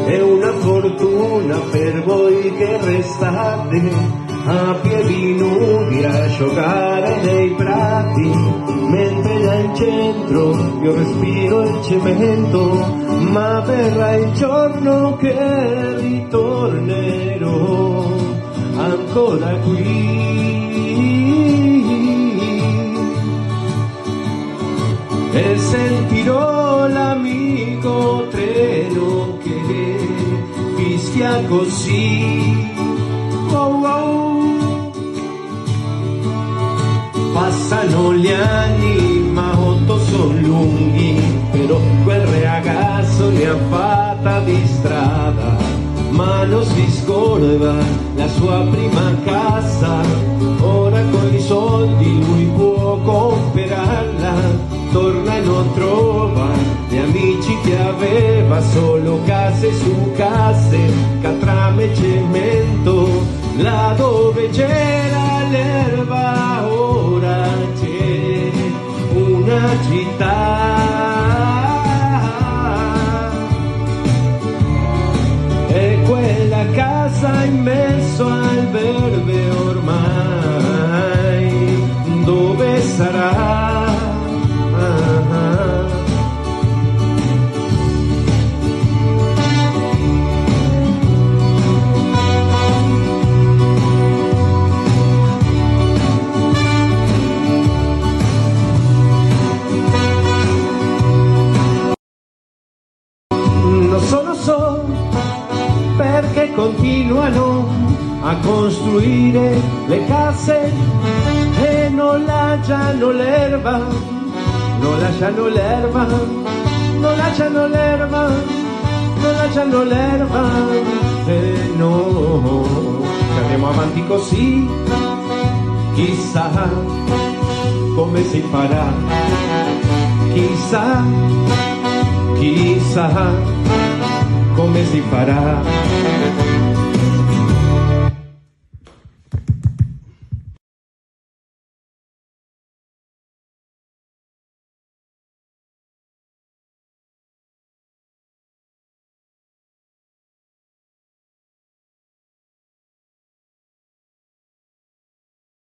È una fortuna per voi che restate a piedi nudi a giocare nei prati, mentre in centro io respiro il cemento, ma verrà il giorno che ritornerò ancora qui. E sentirò l'amico treno che fischia così. Oh, oh. Passano gli anni, ma otto sono lunghi, però quel ragazzo ne ha fatta di strada, ma non si la sua prima casa, ora con i soldi lui può comprarla, torna e non trova gli amici che aveva, solo case su case, catrame e cemento, là dove c'era l'erba ora c'è una città e quella casa in mezzo al verde ormai dove sarà? Non sono so perché continuano a costruire le case e non lasciano l'erba, non lasciano l'erba, non lasciano l'erba, non lasciano l'erba e no, se andiamo avanti così, chissà come si farà, chissà, chissà Gómez y Pará.